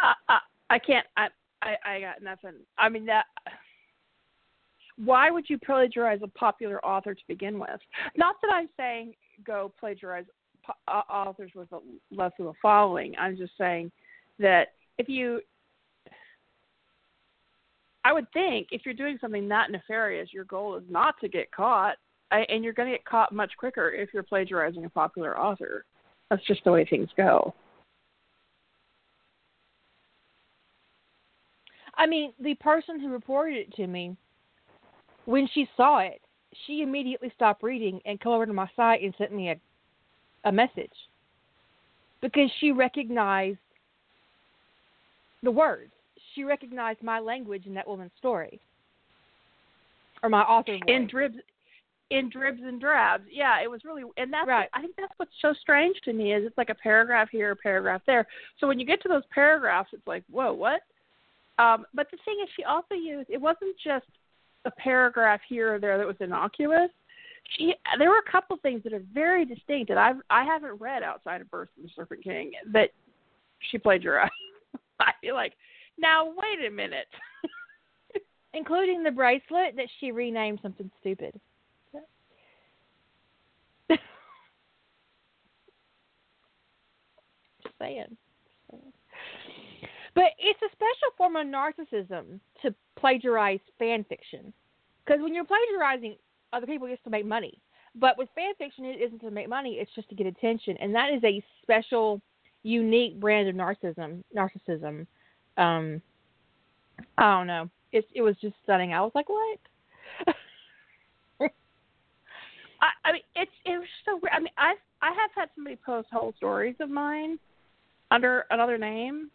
I, I, I can't. I, I, I got nothing. I mean that. Why would you plagiarize a popular author to begin with? Not that I'm saying go plagiarize uh, authors with a, less of a following. I'm just saying that if you, I would think if you're doing something that nefarious, your goal is not to get caught, I, and you're going to get caught much quicker if you're plagiarizing a popular author. That's just the way things go. I mean, the person who reported it to me, when she saw it, she immediately stopped reading and come over to my site and sent me a a message because she recognized the words. She recognized my language in that woman's story or my author voice. in dribs in dribs and drabs. Yeah it was really and that's Right. i think that's what's so strange to me is it's like a paragraph here a paragraph there. So when you get to those paragraphs it's like whoa what? Um but the thing is she also used it wasn't just a paragraph here or there that was innocuous. She there were a couple things that are very distinct that i've i haven't read outside of birth of the serpent king that she plagiarized. [laughs] I feel like now wait a minute. [laughs] Including the bracelet that she renamed something stupid. Saying. But it's a special form of narcissism to plagiarize fan fiction, because when you're plagiarizing other people, it's to make money. But with fan fiction, it isn't to make money; it's just to get attention, and that is a special, unique brand of narcissism. Narcissism. Um, I don't know. It it was just stunning. I was like, what? [laughs] I, I mean, it's it was so weird. I mean, I I have had somebody post whole stories of mine under another name.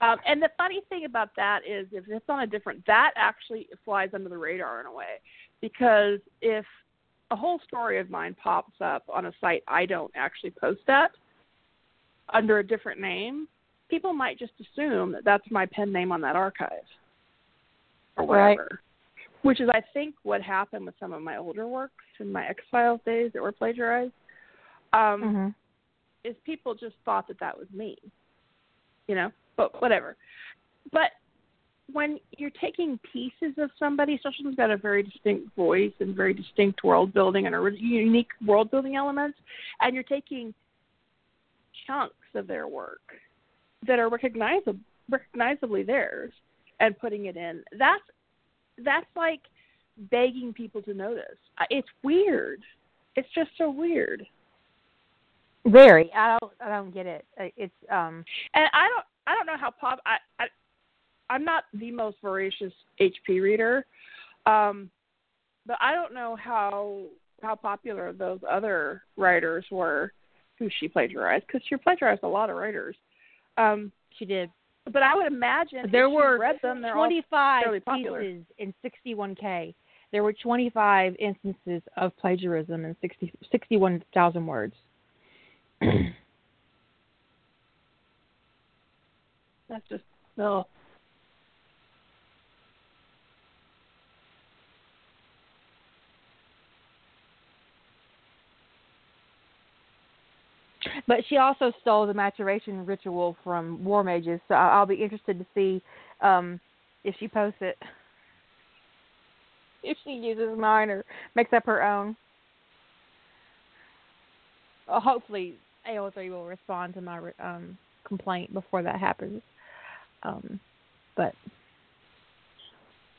Um, and the funny thing about that is, if it's on a different, that actually flies under the radar in a way, because if a whole story of mine pops up on a site I don't actually post at under a different name, people might just assume that that's my pen name on that archive or whatever. Right. Which is, I think, what happened with some of my older works in my X Files days that were plagiarized. Um, mm-hmm. Is people just thought that that was me, you know? But whatever. But when you're taking pieces of somebody, especially who's got a very distinct voice and very distinct world building and a unique world building elements, and you're taking chunks of their work that are recognizable, recognizably theirs and putting it in, that's that's like begging people to notice. It's weird. It's just so weird. Very. I don't. I don't get it. It's um. And I don't. I don't know how pop. I. I I'm not the most voracious HP reader, um, but I don't know how how popular those other writers were who she plagiarized because she plagiarized a lot of writers. Um, she did. But I would imagine there were them, 25 pieces in 61K. There were 25 instances of plagiarism in 60, 61,000 words. [clears throat] That's just no. But she also stole the maturation ritual from War Mages, so I'll be interested to see um, if she posts it. [laughs] If she uses mine or makes up her own. Well, hopefully, AO3 will respond to my um, complaint before that happens. Um, but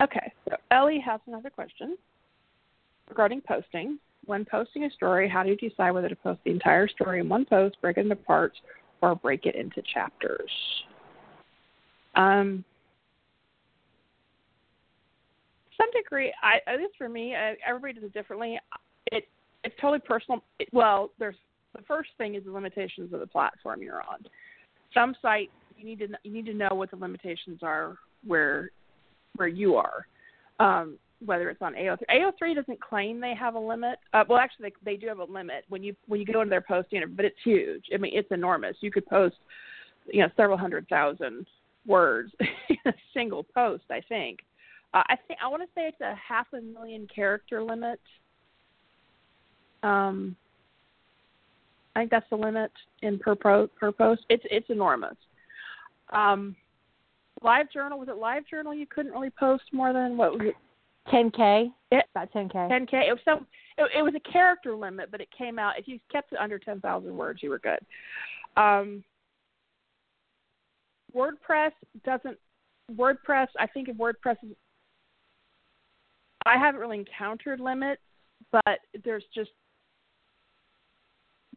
okay, so Ellie has another question regarding posting when posting a story, how do you decide whether to post the entire story in one post, break it into parts, or break it into chapters? Um, some degree, I at least for me, everybody does it differently. It it's totally personal. It, well, there's the first thing is the limitations of the platform you're on. Some sites you need to you need to know what the limitations are where where you are. Um, whether it's on AO3. AO3 doesn't claim they have a limit. Uh, well, actually, they, they do have a limit when you when you go into their posting, but it's huge. I mean, it's enormous. You could post, you know, several hundred thousand words [laughs] in a single post. I think. Uh, I think I want to say it's a half a million character limit. Um, I think that's the limit in per pro, per post. It's it's enormous. Um, live journal was it live journal? You couldn't really post more than what was it 10k. It, about 10k. 10k. It was some. It, it was a character limit, but it came out. If you kept it under 10,000 words, you were good. Um, WordPress doesn't. WordPress. I think if WordPress is. I haven't really encountered limits, but there's just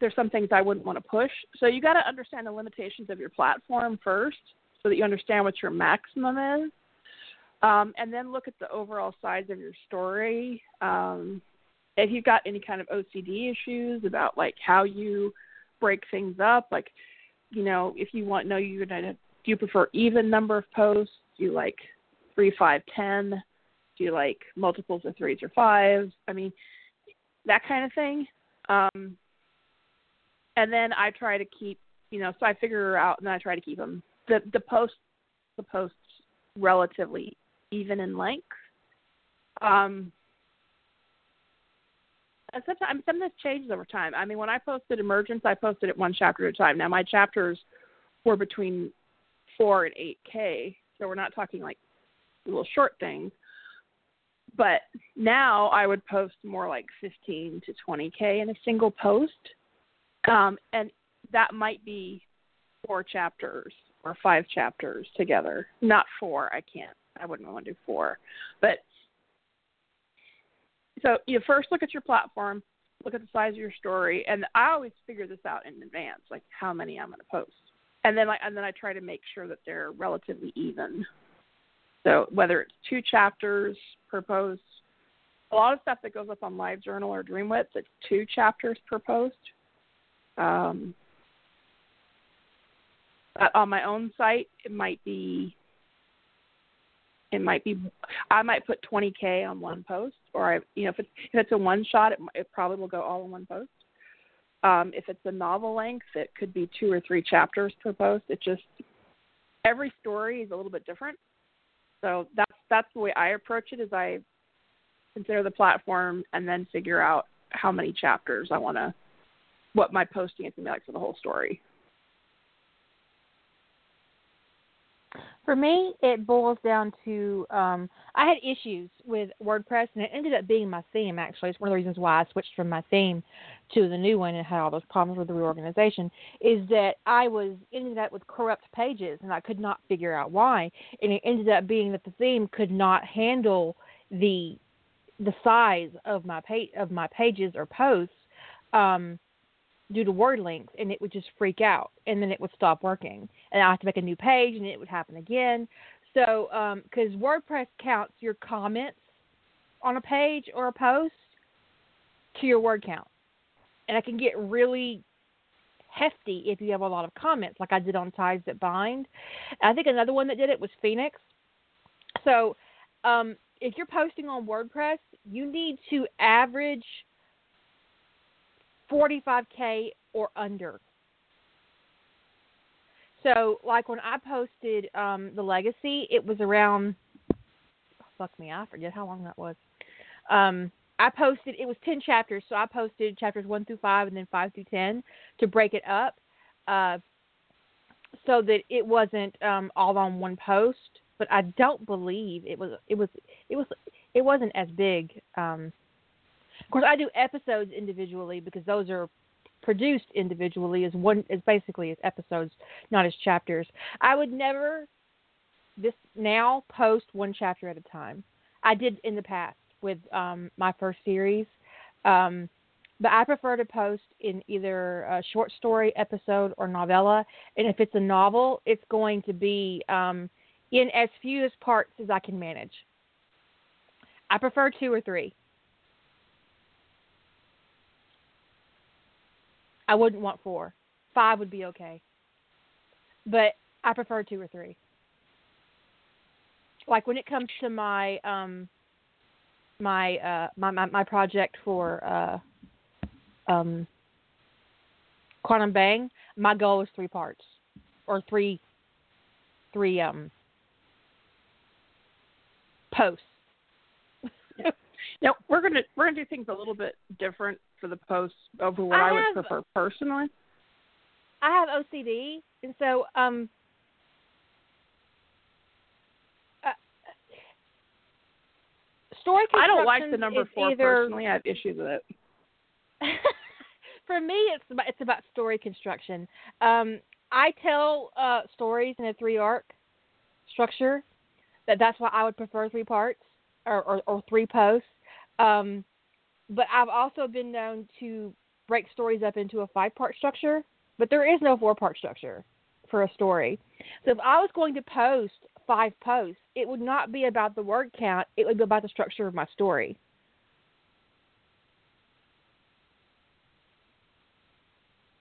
there's some things I wouldn't want to push. So you got to understand the limitations of your platform first, so that you understand what your maximum is. Um, and then look at the overall size of your story. Um, if you've got any kind of OCD issues about like how you break things up, like you know, if you want know you're gonna do you prefer even number of posts? Do you like three, five, ten? Do you like multiples of threes or fives? I mean, that kind of thing. Um, and then I try to keep, you know, so I figure out, and then I try to keep them the the posts the posts relatively even in length. Um, and sometimes some of this changes over time. I mean, when I posted Emergence, I posted it one chapter at a time. Now my chapters were between four and eight k, so we're not talking like little short things. But now I would post more like 15 to 20k in a single post, um, and that might be four chapters or five chapters together. Not four. I can't. I wouldn't want to do four. But so you first look at your platform, look at the size of your story, and I always figure this out in advance, like how many I'm going to post, and then like and then I try to make sure that they're relatively even. So whether it's two chapters per post, a lot of stuff that goes up on LiveJournal or Dreamwidth, it's two chapters per post. Um, on my own site, it might be it might be I might put 20k on one post, or I, you know if it's if it's a one shot, it, it probably will go all in one post. Um, if it's a novel length, it could be two or three chapters per post. It just every story is a little bit different. So that's that's the way I approach it. Is I consider the platform and then figure out how many chapters I want to, what my posting is going to be like for the whole story. For me, it boils down to um, I had issues with WordPress, and it ended up being my theme. Actually, it's one of the reasons why I switched from my theme to the new one and had all those problems with the reorganization. Is that I was ending up with corrupt pages, and I could not figure out why. And it ended up being that the theme could not handle the the size of my page of my pages or posts. Um, due to word length and it would just freak out and then it would stop working and I have to make a new page and it would happen again. So because um, WordPress counts your comments on a page or a post to your word count, and it can get really hefty if you have a lot of comments, like I did on Ties That Bind. I think another one that did it was Phoenix. So um, if you're posting on WordPress, you need to average 45k or under. So, like when I posted um, the legacy, it was around. Fuck me, I forget how long that was. Um, I posted it was ten chapters, so I posted chapters one through five and then five through ten to break it up, uh, so that it wasn't um, all on one post. But I don't believe it was. It was. It was. It wasn't as big. Um, of course, I do episodes individually because those are produced individually as one as basically as episodes, not as chapters. I would never this now post one chapter at a time. I did in the past with um, my first series, um, but I prefer to post in either a short story episode or novella. And if it's a novel, it's going to be um, in as few as parts as I can manage. I prefer two or three. I wouldn't want four. Five would be okay. But I prefer two or three. Like when it comes to my um my uh my my, my project for uh um Quantum Bang, my goal is three parts. Or three three um posts. [laughs] now we're gonna we're gonna do things a little bit different for the posts over what I, I would prefer personally? I have OCD, and so um, uh, story I don't like the number four either... personally. I have issues with it. [laughs] for me, it's about, it's about story construction. Um, I tell uh, stories in a three arc structure. That that's why I would prefer three parts or, or, or three posts. Um, but I've also been known to break stories up into a five part structure, but there is no four part structure for a story. So if I was going to post five posts, it would not be about the word count, it would be about the structure of my story.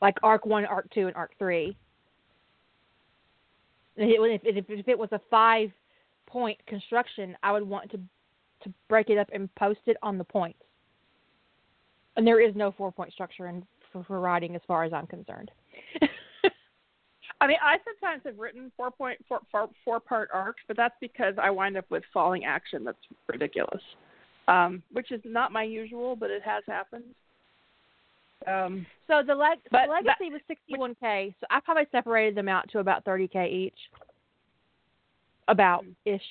Like arc one, arc two, and arc three. If, if, if it was a five point construction, I would want to to break it up and post it on the points and there is no four point structure in for, for writing as far as I'm concerned. [laughs] I mean, I sometimes have written four point four, four, four part arcs, but that's because I wind up with falling action that's ridiculous, um, which is not my usual, but it has happened. Um, so the, leg- the legacy that, was 61k, so I probably separated them out to about 30k each, about ish.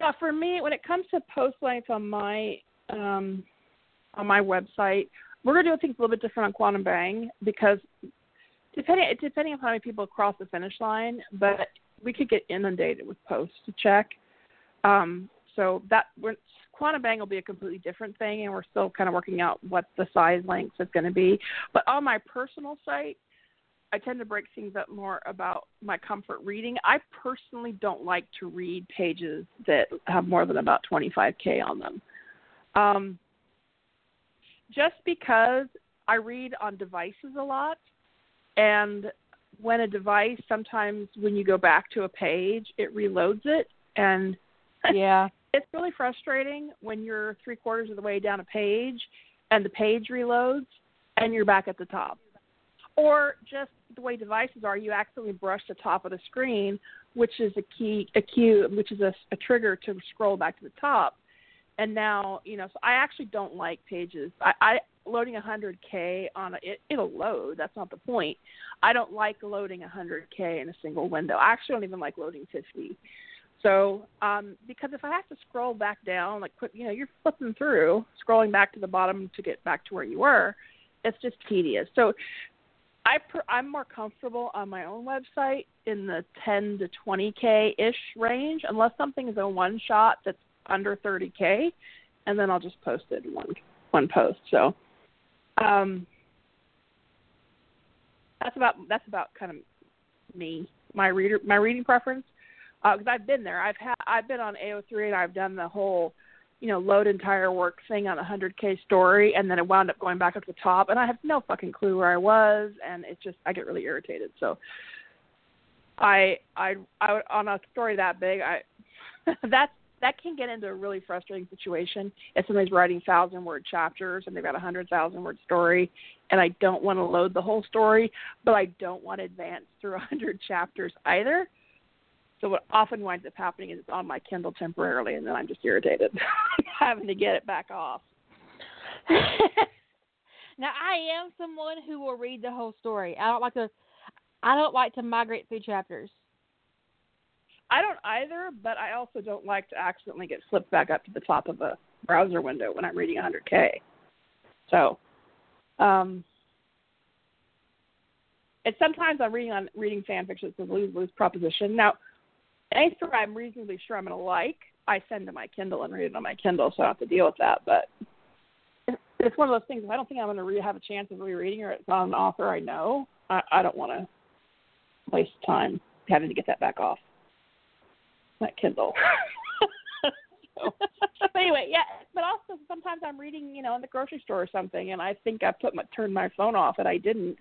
Now, for me, when it comes to post length on my um, on my website, we're going to do things a little bit different on Quantum Bang because depending depending on how many people cross the finish line, but we could get inundated with posts to check. Um, so that we're, Quantum Bang will be a completely different thing, and we're still kind of working out what the size length is going to be. But on my personal site, I tend to break things up more about my comfort reading. I personally don't like to read pages that have more than about 25k on them. Um, just because I read on devices a lot, and when a device sometimes when you go back to a page, it reloads it, and [laughs] yeah, it's really frustrating when you're three quarters of the way down a page and the page reloads and you're back at the top. Or just the way devices are, you accidentally brush the top of the screen, which is a key, a cue, which is a, a trigger to scroll back to the top. And now, you know, so I actually don't like pages. I, I loading 100k on a, it, it'll load. That's not the point. I don't like loading 100k in a single window. I actually don't even like loading 50. So, um, because if I have to scroll back down, like you know, you're flipping through, scrolling back to the bottom to get back to where you were, it's just tedious. So, I per, I'm more comfortable on my own website in the 10 to 20k ish range, unless something is a one shot that's under 30k, and then I'll just post it in one one post. So, um, that's about that's about kind of me, my reader, my reading preference because uh, I've been there. I've had I've been on AO3 and I've done the whole, you know, load entire work thing on a 100k story, and then it wound up going back up to the top, and I have no fucking clue where I was, and it's just I get really irritated. So, I I I on a story that big, I [laughs] that's that can get into a really frustrating situation if somebody's writing thousand word chapters and they've got a hundred thousand word story and I don't want to load the whole story, but I don't want to advance through a hundred chapters either. So what often winds up happening is it's on my Kindle temporarily, and then I'm just irritated [laughs] having to get it back off. [laughs] now I am someone who will read the whole story. I don't like to. I don't like to migrate through chapters. I don't either, but I also don't like to accidentally get flipped back up to the top of a browser window when I'm reading 100k. So, um, and sometimes I'm reading on reading fan fiction. It's a lose lose proposition. Now, any story I'm reasonably sure I'm going to like, I send to my Kindle and read it on my Kindle, so I don't have to deal with that. But it's one of those things. If I don't think I'm going to re- have a chance of rereading or it's on an author I know, I, I don't want to waste time having to get that back off that Kindle. so, [laughs] but anyway, yeah. But also sometimes I'm reading, you know, in the grocery store or something, and I think I put my turned my phone off, and I didn't,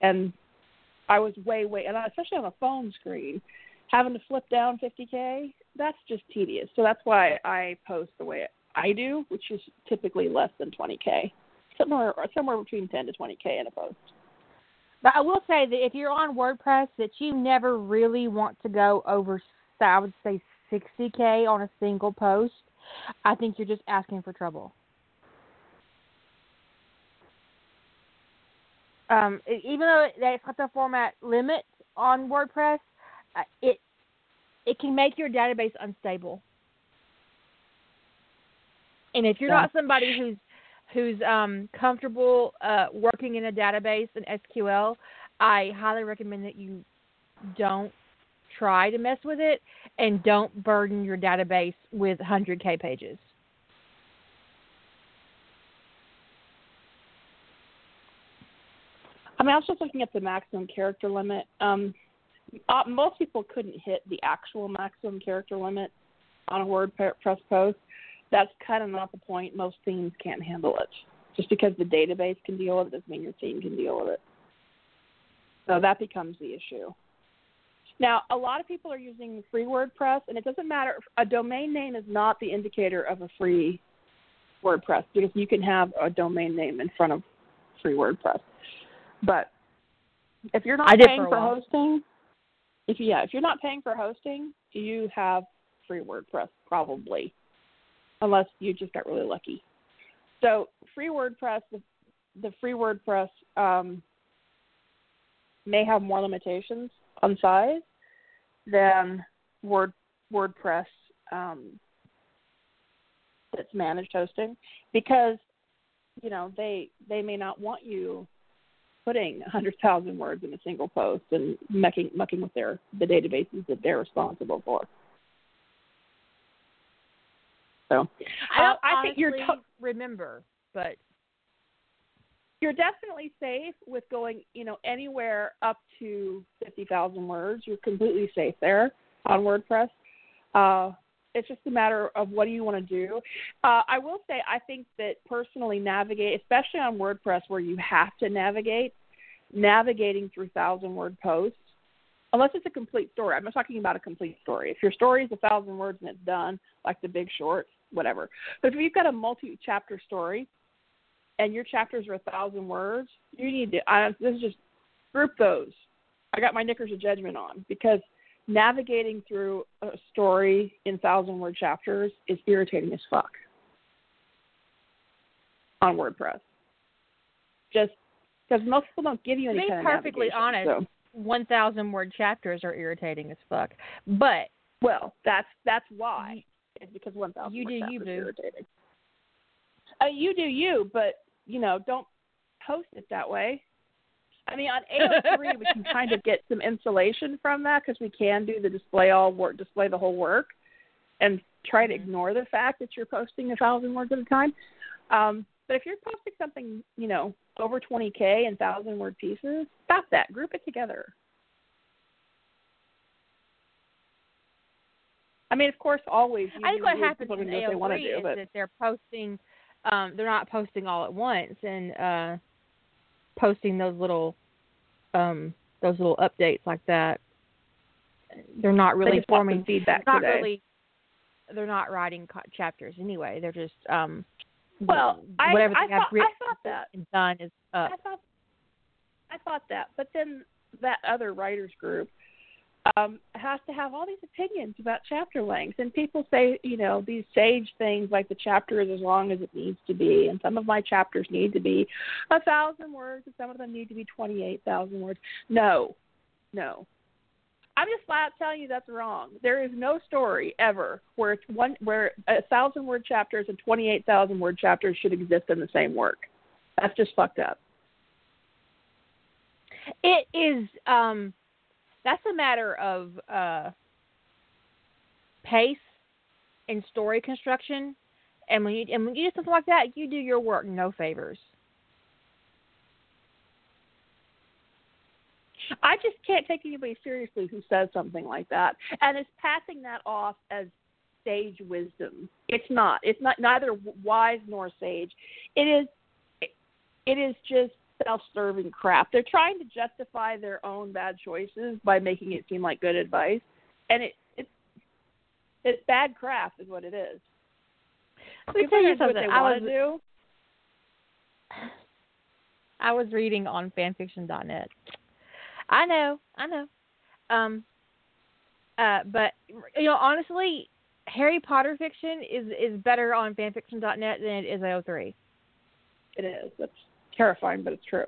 and I was way way, and especially on a phone screen having to flip down 50k, that's just tedious. So that's why I post the way I do, which is typically less than 20k, somewhere somewhere between 10 to 20k in a post. But I will say that if you're on WordPress, that you never really want to go over, I would say 60k on a single post. I think you're just asking for trouble. Um, even though that's got the format limit on WordPress, uh, it it can make your database unstable. And if you're not somebody who's who's um, comfortable uh, working in a database in SQL, I highly recommend that you don't try to mess with it and don't burden your database with 100k pages. I mean, I was just looking at the maximum character limit. Um, uh, most people couldn't hit the actual maximum character limit on a WordPress post. That's kind of not the point. Most themes can't handle it. Just because the database can deal with it doesn't mean your theme can deal with it. So that becomes the issue. Now, a lot of people are using free WordPress, and it doesn't matter. A domain name is not the indicator of a free WordPress because you can have a domain name in front of free WordPress. But if you're not paying for, for hosting, if yeah, if you're not paying for hosting, you have free WordPress probably, unless you just got really lucky. So free WordPress, the, the free WordPress um, may have more limitations on size than Word WordPress um, that's managed hosting because you know they they may not want you putting a hundred thousand words in a single post and mucking mucking with their the databases that they're responsible for. So I don't uh, I think you're to- remember, but you're definitely safe with going, you know, anywhere up to 50,000 words. You're completely safe there on WordPress. Uh, it's just a matter of what do you want to do. Uh, I will say, I think that personally, navigate, especially on WordPress where you have to navigate, navigating through thousand word posts, unless it's a complete story. I'm not talking about a complete story. If your story is a thousand words and it's done, like the Big Short, whatever. But if you've got a multi-chapter story and your chapters are a thousand words, you need to. I, this is just group those. I got my knickers of judgment on because navigating through a story in thousand word chapters is irritating as fuck on WordPress. Just because most people don't give you to any be kind of perfectly honest, so. one thousand word chapters are irritating as fuck. But Well, that's that's why. It's because one thousand. You do you, boo. Irritating. Uh, you do you, but you know, don't post it that way. I mean, on AO3 we can kind of get some insulation from that because we can do the display all work, display the whole work, and try to Mhm. ignore the fact that you're posting a thousand words at a time. Um, but if you're posting something, you know, over 20k and thousand word pieces, stop that. Group it together. I mean, of course, always. You I think what happens in can do what they want to AO3 do, is but that they're posting, um, they're not posting all at once and uh, posting those little, um, those little updates like that. They're not really forming. feedback not today. really. They're not writing co- chapters anyway. They're just um, Well, whatever I they have thought- I written thought that. and done is up. I thought I thought that, but then that other writers group um, has to have all these opinions about chapter lengths, and people say, you know, these sage things like the chapter is as long as it needs to be, and some of my chapters need to be a thousand words, and some of them need to be twenty-eight thousand words. No, no. I'm just flat telling you that's wrong. There is no story ever where one where a thousand word chapters and twenty eight thousand word chapters should exist in the same work. That's just fucked up. It is um that's a matter of uh pace and story construction. And when you and when you do something like that, you do your work no favors. I just can't take anybody seriously who says something like that and is passing that off as sage wisdom. It's not. It's not neither wise nor sage. It is. It is just self-serving crap. They're trying to justify their own bad choices by making it seem like good advice, and it it's it's bad crap is what it is. Let me tell you something. I was do. I was reading on fanfiction.net. I know, I know. Um uh but you know, honestly, Harry Potter fiction is is better on fanfiction.net than it is AO3. It is. That's terrifying, but it's true.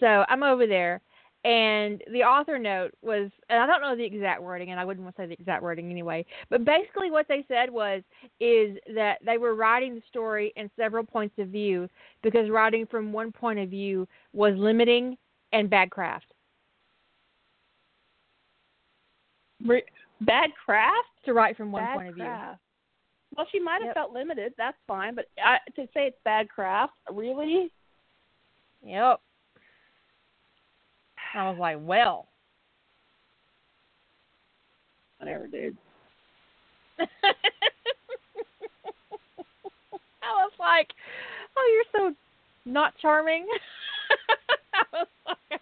So I'm over there, and the author note was, and I don't know the exact wording, and I wouldn't want to say the exact wording anyway, but basically what they said was, is that they were writing the story in several points of view because writing from one point of view was limiting and bad craft. Re- bad craft. To write from one bad point of view. Well, she might have Yep. felt limited. That's fine, but I, to say it's bad craft, really? Yep. I was like, well. Whatever, dude. [laughs] I was like, "Oh, you're so not charming." [laughs] Like,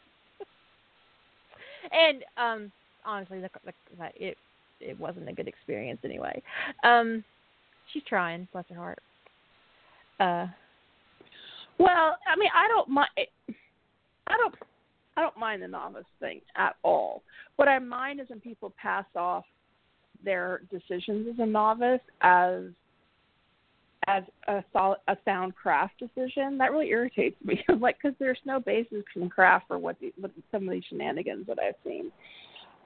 and um, honestly, the, the, the, it it wasn't a good experience anyway. Um, she's trying, bless her heart. Uh, Well, I mean, I don't mind. I don't. I don't mind the novice thing at all. What I mind is when people pass off their decisions as a novice as as a solid, a sound craft decision. That really irritates me. [laughs] like, because there's no basis in craft for what, the, what some of these shenanigans that I've seen.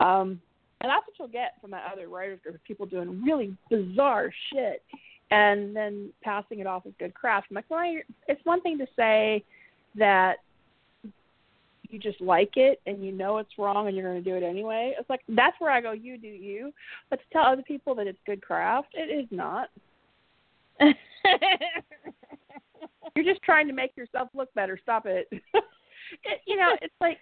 Um, and that's what you'll get from that other writers group of people doing really bizarre shit and then passing it off as good craft. I'm like, well, you're- it's one thing to say that you just like it and you know it's wrong and you're going to do it anyway. It's like that's where I go, you do you. But to tell other people that it's good craft, it is not. [laughs] you're just trying to make yourself look better. Stop it. [laughs] it you know, it's like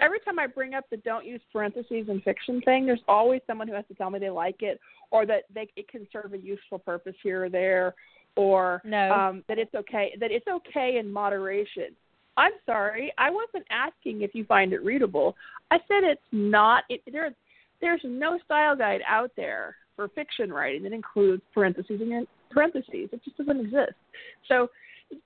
every time I bring up the don't use parentheses in fiction thing, there's always someone who has to tell me they like it or that they it can serve a useful purpose here or there or no. um that it's okay that it's okay in moderation. I'm sorry, I wasn't asking if you find it readable. I said it's not it there there's no style guide out there for fiction writing that includes parentheses and parentheses. It just doesn't exist. So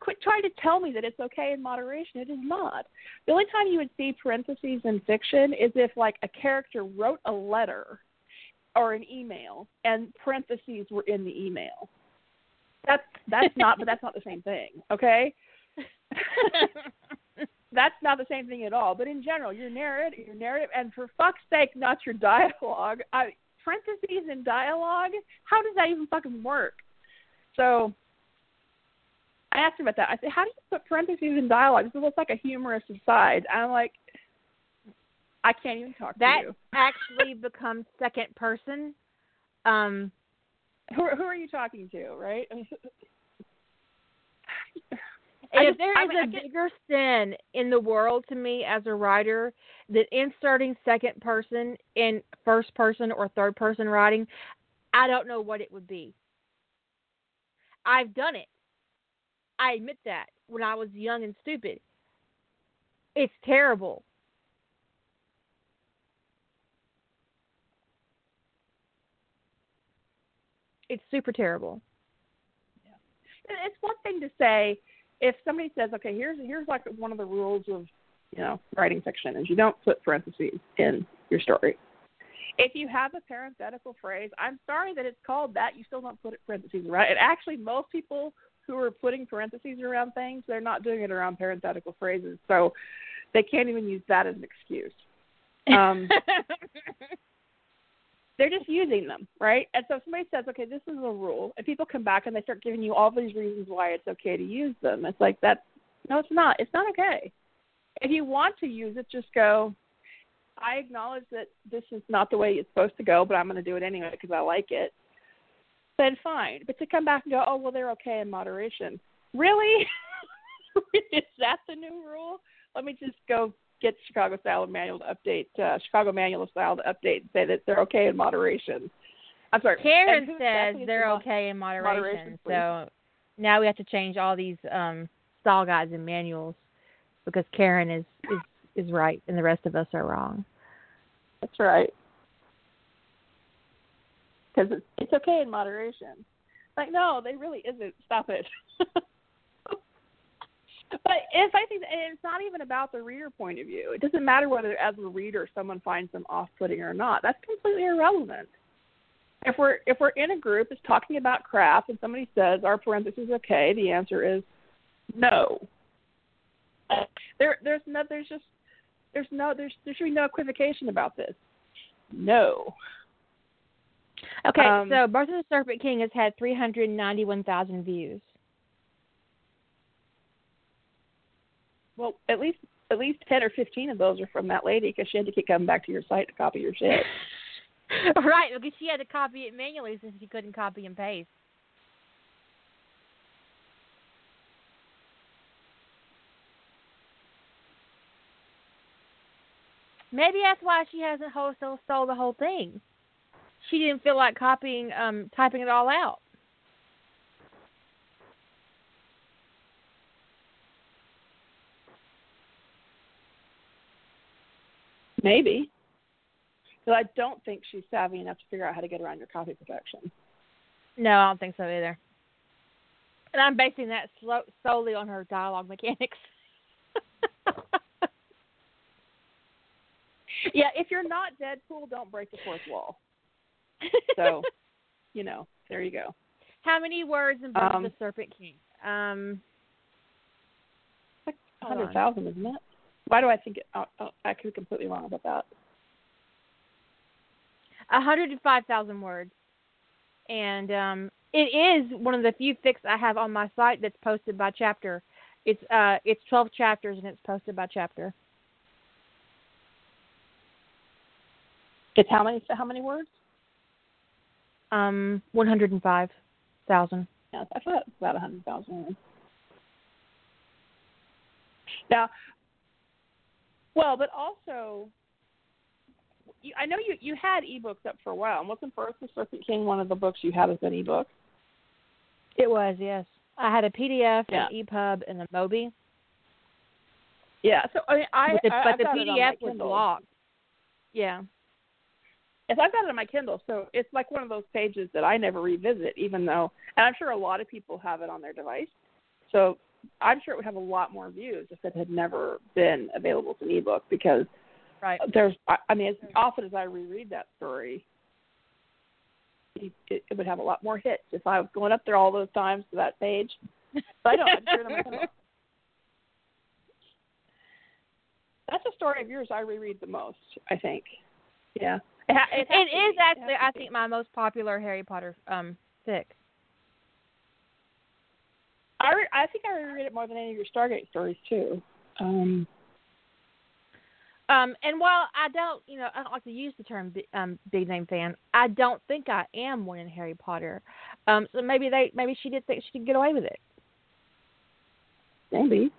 quit trying to tell me that it's okay in moderation. It is not. The only time you would see parentheses in fiction is if like a character wrote a letter or an email and parentheses were in the email. That's that's not but that's not the same thing, okay? [laughs] that's not the same thing at all. But in general, your narrative, your narrative, and for fuck's sake, not your dialogue. I, parentheses in dialogue. How does that even fucking work? So I asked him about that. I said, "How do you put parentheses in dialogue?" "Well, it's like a humorous aside." I'm like, I can't even talk that to you. That [laughs] actually becomes second person. Um, who, who are you talking to? Right? I mean, And I if there I mean, I a bigger sin in the world to me as a writer than inserting second person in first person or third person writing, I don't know what it would be. I've done it. I admit that when I was young and stupid. It's terrible. It's super terrible. Yeah. it's one thing to say if somebody says, okay, here's here's like one of the rules of you know writing fiction is you don't put parentheses in your story. If you have a parenthetical phrase, I'm sorry that it's called that. You still don't put it parentheses right? And Actually, most people who are putting parentheses around things, they're not doing it around parenthetical phrases, so they can't even use that as an excuse. Um, [laughs] they're just using them, right? And so if somebody says, okay, this is a rule, and people come back and they start giving you all these reasons why it's okay to use them, it's like that's, No, it's not. It's not okay. If you want to use it, just go. I acknowledge that this is not the way it's supposed to go, but I'm going to do it anyway because I like it. Then fine. But to come back and go, oh well, they're okay in moderation. Really? [laughs] is that the new rule? Let me just go get Chicago Style Manual to update, uh, Chicago Manual of Style to update and say that they're okay in moderation. I'm sorry. Karen says they're okay in moderation, moderation, so now we have to change all these um style guides and manuals because Karen is is is right and the rest of us are wrong. That's right. Because it's, it's okay in moderation. Like, no, they really isn't. Stop it. [laughs] but if I think, it's not even about the reader point of view. It doesn't matter whether, as a reader, someone finds them off-putting or not. That's completely irrelevant. If we're if we're in a group that's talking about craft and somebody says our parentheses okay, the answer is no. There there's no there's just there's no there's there should be no equivocation about this. No. Okay, Um, so Birth of the Serpent King has had 391,000 views. Well, at least at least ten or fifteen of those are from that lady because she had to keep coming back to your site to copy your shit. [laughs] right, because she had to copy it manually since she couldn't copy and paste. Maybe that's why she hasn't wholesale stole the whole thing. She didn't feel like copying, um, typing it all out. Maybe. But I don't think she's savvy enough to figure out how to get around your copy protection. No, I don't think so either. And I'm basing that solely on her dialogue mechanics. [laughs] Yeah, if you're not Deadpool, don't break the fourth wall. So, [laughs] you know, there you go. How many words in Book um, of the Serpent King? Um, hundred thousand, isn't it? Why do I think it? Oh, oh, I could be completely wrong about that. hundred and five thousand words, and um, it is one of the few fics I have on my site that's posted by chapter. It's uh, it's twelve chapters and it's posted by chapter. It's how many? How many words? Um, one hundred and five thousand. Yeah, I thought about a hundred thousand. Now, well, but also, you, I know you you had ebooks up for a while, and wasn't Birth of Serpent King one of the books you had as an ebook? It was yes. I had a PDF, Yeah. an EPUB, and a Mobi. Yeah. So I mean, I but the, I, but the PDF was locked. Yeah. Yes, I've got it on my Kindle, so it's like one of those pages that I never revisit, even though, and I'm sure a lot of people have it on their device. So I'm sure it would have a lot more views if it had never been available as an ebook because Right. there's, I, I mean, as often as I reread that story, it, it, would have a lot more hits if I was going up there all those times to that page. But I don't. I just read it on my Kindle. That's a story of yours I reread the most. I think. Yeah. It, ha- it, It has to is be. Actually, has to I be. think, my most popular Harry Potter um fic. I re- I think I reread it more than any of your Stargate stories too. Um, Um, and while I don't, you know, I don't like to use the term bi- um, big name fan, I don't think I am one in Harry Potter. Um, so maybe they, maybe she did think she could get away with it. maybe.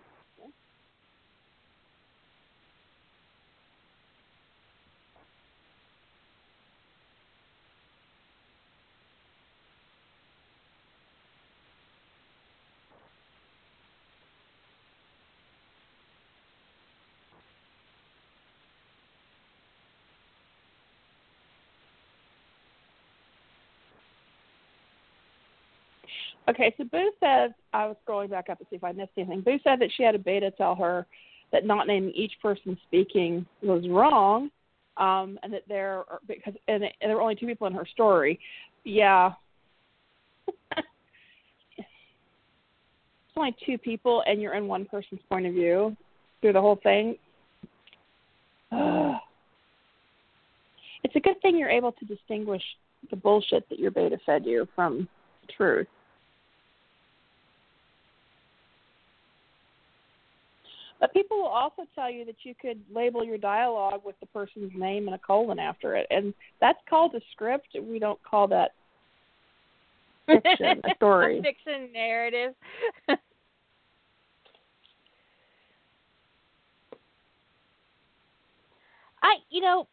Okay, so Boo says I was scrolling back up to see if I missed anything. Boo said that she had a beta tell her that not naming each person speaking was wrong, um, and that there are, because and, and there were only two people in her story. Yeah, [laughs] it's only two people, and you're in one person's point of view through the whole thing. [sighs] It's a good thing you're able to distinguish the bullshit that your beta fed you from truth. But people will also tell you that you could label your dialogue with the person's name and a colon after it, and that's called a script. We don't call that fiction, a story. [laughs] fiction narrative. [laughs] I, you know,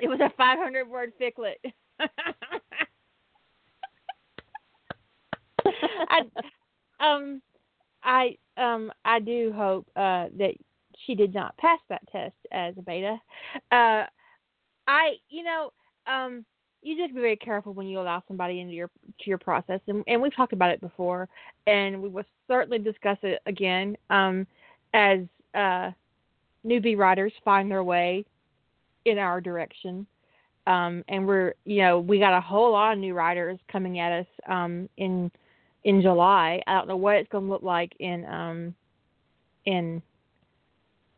it was a 500 word ficlet. [laughs] I, um, I, um, I do hope uh, that she did not pass that test as a beta. Uh, I, you know, um, you just be very careful when you allow somebody into your to your process, and, and we've talked about it before, and we will certainly discuss it again um, as uh, newbie writers find their way in our direction. Um, and we're, you know, we got a whole lot of new writers coming at us um, in in July. I don't know what it's going to look like in um, in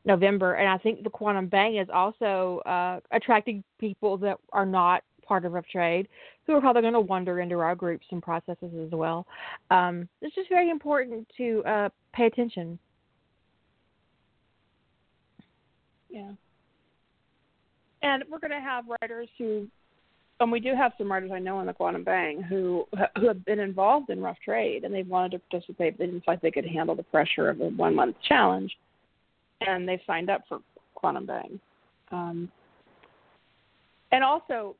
November, and I think the Quantum Bang is also uh, attracting people that are not part of Rough Trade, who are probably going to wander into our groups and processes as well. Um, it's just very important to uh, pay attention. Yeah. And we're going to have writers who, and we do have some writers I know in the Quantum Bang who who have been involved in rough trade and they've wanted to participate. But they didn't feel like they could handle the pressure of a one month challenge, and they've signed up for Quantum Bang. Um, and also,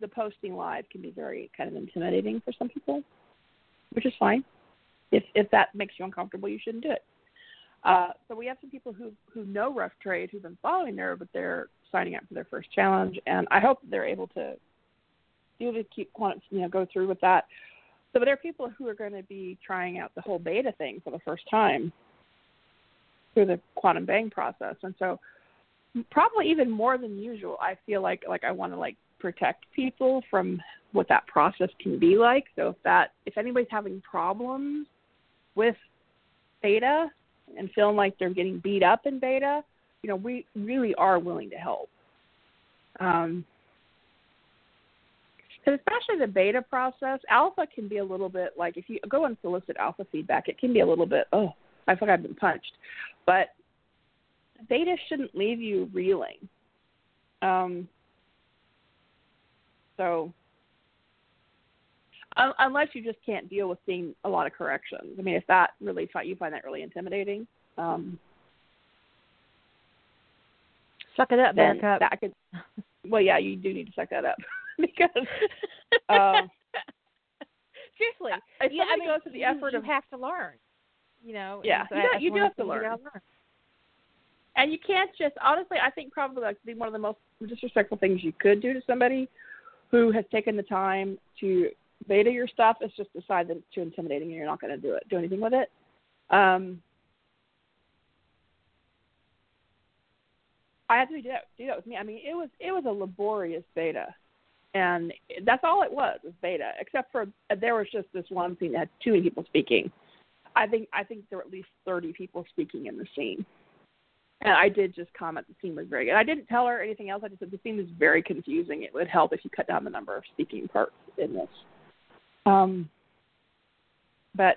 the posting live can be very kind of intimidating for some people, which is fine. If if that makes you uncomfortable, you shouldn't do it. Uh, so we have some people who who know rough trade who've been following there, but they're signing up for their first challenge, and I hope they're able to do to keep you know go through with that. So, there are people who are going to be trying out the whole beta thing for the first time through the quantum bang process, and so probably even more than usual, I feel like like I want to like protect people from what that process can be like. So if that if anybody's having problems with beta and feeling like they're getting beat up in beta, you know, we really are willing to help. Um, because especially the beta process, alpha can be a little bit like if you go and solicit alpha feedback, it can be a little bit, oh, I feel like I've been punched. But beta shouldn't leave you reeling. Um, so unless you just can't deal with seeing a lot of corrections. I mean, if that really you find that really intimidating, um, Suck it up, Buttercup. that could. Well, yeah, you do need to suck that up [laughs] [laughs] because uh, [laughs] seriously, if yeah, I mean, goes to the you, effort you of have to learn. You know. Yeah, you you do have to you learn. And you can't just honestly. I think probably like one of the most disrespectful things you could do to somebody who has taken the time to beta your stuff is just decide that it's too intimidating and you're not going to do it, do anything with it. Um, I had to do that, do that with me. I mean, it was it was a laborious beta, and that's all it was was beta. Except for there was just this one scene that had too many people speaking. I think I think there were at least thirty people speaking in the scene. And I did just comment the scene was very good. I didn't tell her anything else. I just said the scene was very confusing. It would help if you cut down the number of speaking parts in this. Um, but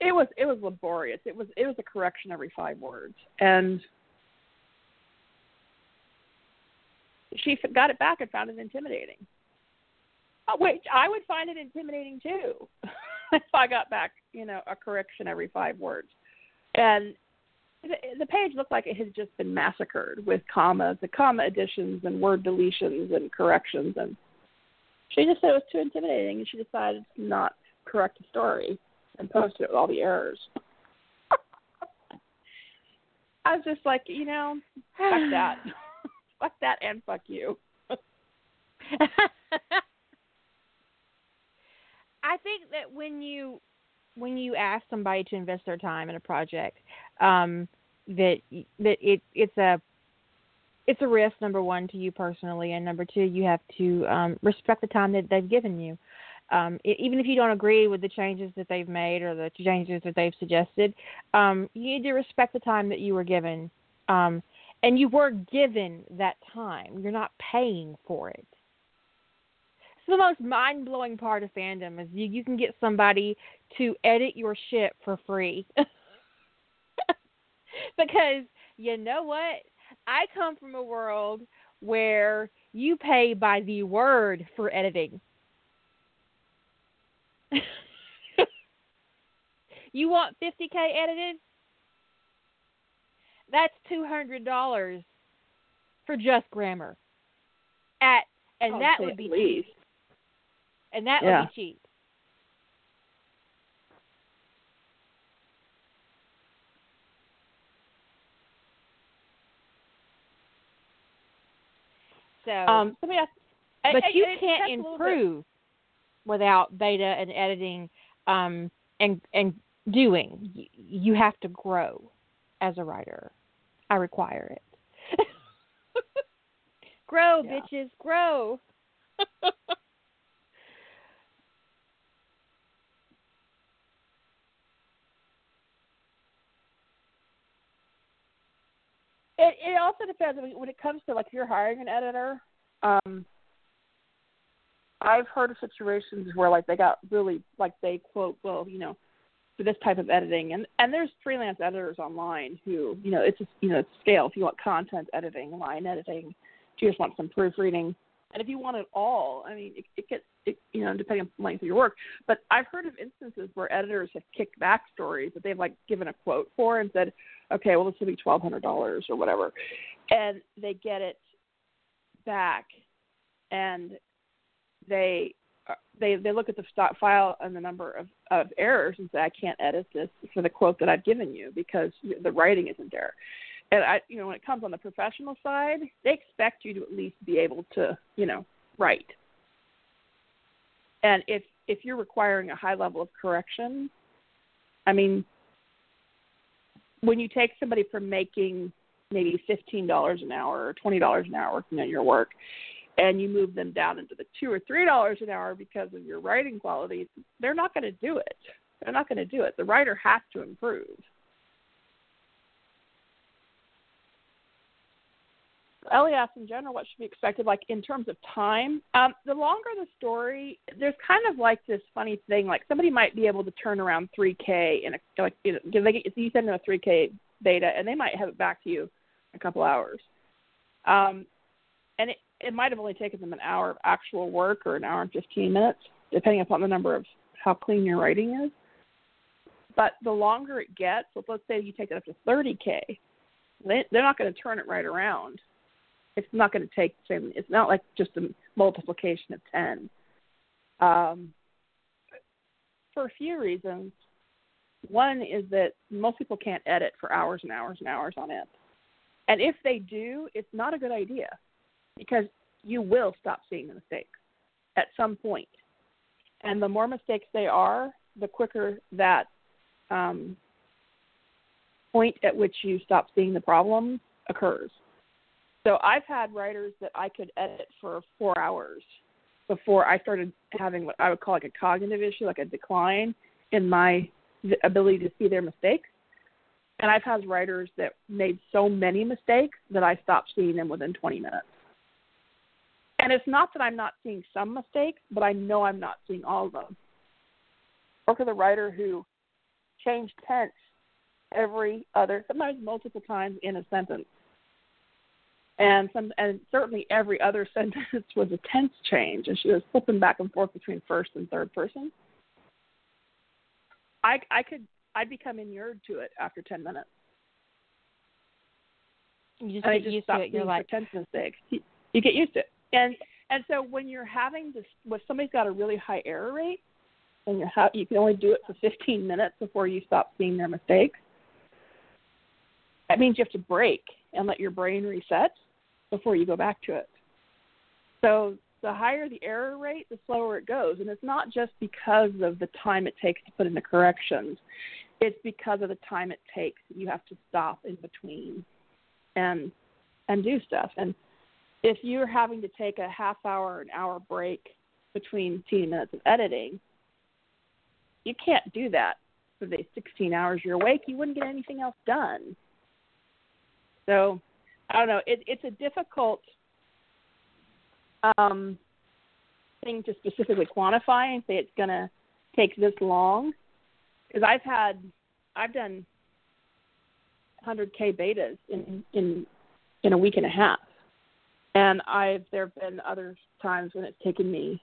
it was it was laborious. It was it was a correction every five words, and she got it back and found it intimidating. Uh, Which I would find it intimidating too [laughs] if I got back, you know, a correction every five words. And the, the page looked like it had just been massacred with commas, the comma additions and word deletions and corrections. And she just said it was too intimidating, and she decided to not correct the story and post it with all the errors. [laughs] I was just like, you know, fuck that, [sighs] [laughs] fuck that, and fuck you. [laughs] I think that when you when you ask somebody to invest their time in a project, um, that that it it's a it's a risk number one to you personally, and number two, you have to um, respect the time that they've given you. Um, e even if you don't agree with the changes that they've made or the changes that they've suggested, um, you need to respect the time that you were given. Um, and you were given that time. You're not paying for it. It's the most mind blowing part of fandom is you, you can get somebody to edit your shit for free. [laughs] because you know what? I come from a world where you pay by the word for editing. [laughs] you want 50k edited? That's $200 for just grammar. At and I'll that would be cheap. And that Yeah. would be cheap. So, Um, let me ask. but I- you I- can't that's a little bit- improve without beta and editing um, and and doing. You have to grow as a writer. I require it. [laughs] grow, Yeah. bitches, grow. [laughs] It it also depends when it comes to like if you're hiring an editor. Um, I've heard of situations where like they got really like they quote well you know for this type of editing. And and there's freelance editors online who you know it's just you know it's scale. If you want content editing line editing if you just want some proofreading and if you want it all I mean it, it gets it, you know depending on the length of your work. But I've heard of instances where editors have kicked back stories that they've like given a quote for and said okay well this will be twelve hundred dollars or whatever. And they get it back and they they they look at the stock file and the number of of errors and say I can't edit this for the quote that I've given you because the writing isn't there. And I you know when it comes on the professional side, they expect you to at least be able to you know write. And if if you're requiring a high level of correction, I mean, when you take somebody from making maybe fifteen dollars an hour or twenty dollars an hour working on your work, and you move them down into the two or three dollars an hour because of your writing quality, they're not going to do it. They're not going to do it. The writer has to improve. Elias in general, what should be expected, like in terms of time? Um, the longer the story, there's kind of like this funny thing. Like somebody might be able to turn around 3K in a like you know, they get, you send them a 3K beta, and they might have it back to you in a couple hours. Um, and it, it might have only taken them an hour of actual work or an hour and 15 minutes, depending upon the number of how clean your writing is. But the longer it gets, so let's say you take it up to 30K, they, they're not going to turn it right around. It's not going to take the same, it's not like just a multiplication of 10. Um, for a few reasons. One is that most people can't edit for hours and hours and hours on end. And if they do, it's not a good idea because you will stop seeing the mistakes at some point. And the more mistakes they are, the quicker that um, point at which you stop seeing the problem occurs. So I've had writers that I could edit for four hours before I started having what I would call like a cognitive issue, like a decline in my ability to see their mistakes. And I've had writers that made so many mistakes that I stopped seeing them within 20 minutes. And it's not that I'm not seeing some mistakes, but I know I'm not seeing all of them. Or for the writer who changed tense every other, sometimes multiple times in a sentence. And some, and certainly every other [laughs] sentence was a tense change, and she was flipping back and forth between first and third person. I, I could, I'd become inured to it after ten minutes. You just and get just used to it. You're like, tense mistakes. You, you get used to it, and and so when you're having this, when somebody's got a really high error rate, and you have you can only do it for 15 minutes before you stop seeing their mistakes. That means you have to break and let your brain reset before you go back to it. So the higher the error rate, the slower it goes, and it's not just because of the time it takes to put in the corrections. It's because of the time it takes. You have to stop in between and and do stuff. And if you're having to take a half hour, an hour break between 15 minutes of editing, you can't do that for the 16 hours you're awake. You wouldn't get anything else done. So, I don't know. It, it's a difficult um, thing to specifically quantify and say it's going to take this long. Because I've had, I've done 100k betas in in in a week and a half, and I've there have been other times when it's taken me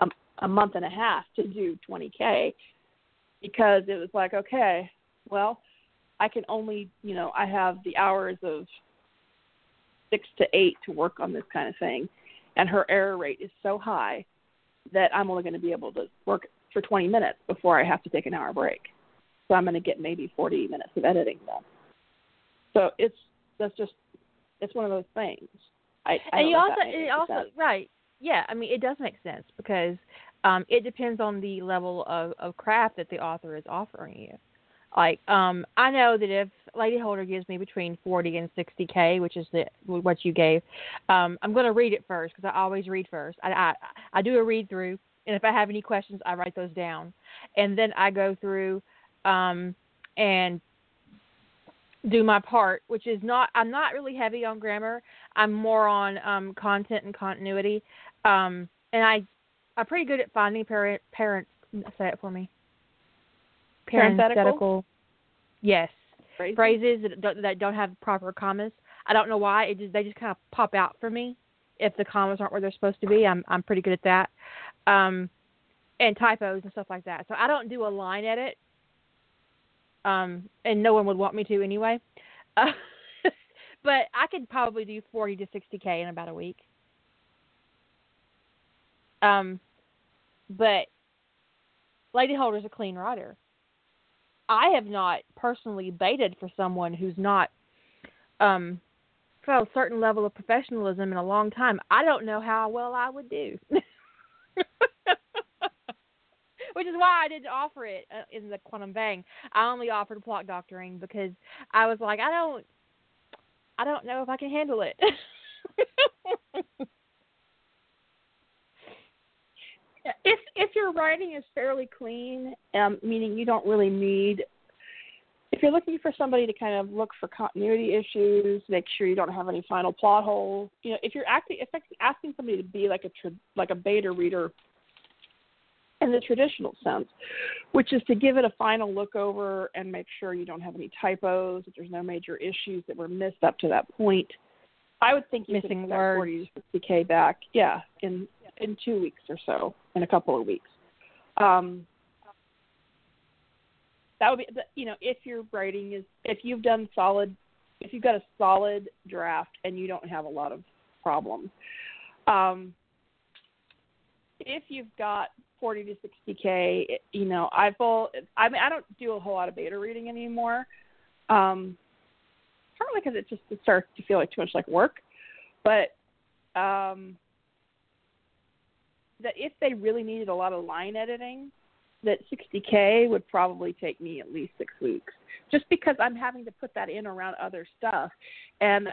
a, a month and a half to do 20k because it was like okay, well, I can only you know I have the hours of six to eight to work on this kind of thing, and her error rate is so high that I'm only going to be able to work for 20 minutes before I have to take an hour break. So I'm going to get maybe 40 minutes of editing done. So it's that's just it's one of those things. I, I and you also, if that makes it also, sense. right? Yeah, I mean, it does make sense because um, it depends on the level of, of craft that the author is offering you. Like, um, I know that if Lady Holder gives me between 40 and 60k, which is the what you gave, um, I'm going to read it first because I always read first. I, I I do a read through, and if I have any questions, I write those down, and then I go through um, and do my part, which is not I'm not really heavy on grammar. I'm more on um, content and continuity, um, and I I'm pretty good at finding parent parent say it for me. Parenthetical? Yes, Phrases? phrases that don't, that don't have proper commas. I don't know why. It just they just kind of pop out for me. If the commas aren't where they're supposed to be, I'm I'm pretty good at that. Um, and typos and stuff like that. So I don't do a line edit. Um, and no one would want me to anyway. Uh, [laughs] but I could probably do 40 to 60k in about a week. Um, but Lady Holder's a clean writer. I have not personally baited for someone who's not um felt a certain level of professionalism in a long time. I don't know how well I would do. [laughs] Which is why I didn't offer it uh, in the quantum bang. I only offered plot doctoring because I was like, I don't, I don't know if I can handle it. [laughs] if if your writing is fairly clean, um, meaning you don't really need if you're looking for somebody to kind of look for continuity issues, make sure you don't have any final plot holes. You know, if you're acting, if asking somebody to be like a like a beta reader in the traditional sense, which is to give it a final look over and make sure you don't have any typos, that there's no major issues that were missed up to that point. I would think you Missing could words. forty to sixty k back. Yeah, in in two weeks or so, in a couple of weeks. Um, that would be, you know, if your writing is, if you've done solid, if you've got a solid draft and you don't have a lot of problems. Um, if you've got 40 to 60k, it- you know, I've all, I mean, I don't do a whole lot of beta reading anymore. Um, partly because it just it starts to feel like too much like work, but um, that if they really needed a lot of line editing, that 60k would probably take me at least six weeks, just because I'm having to put that in around other stuff, and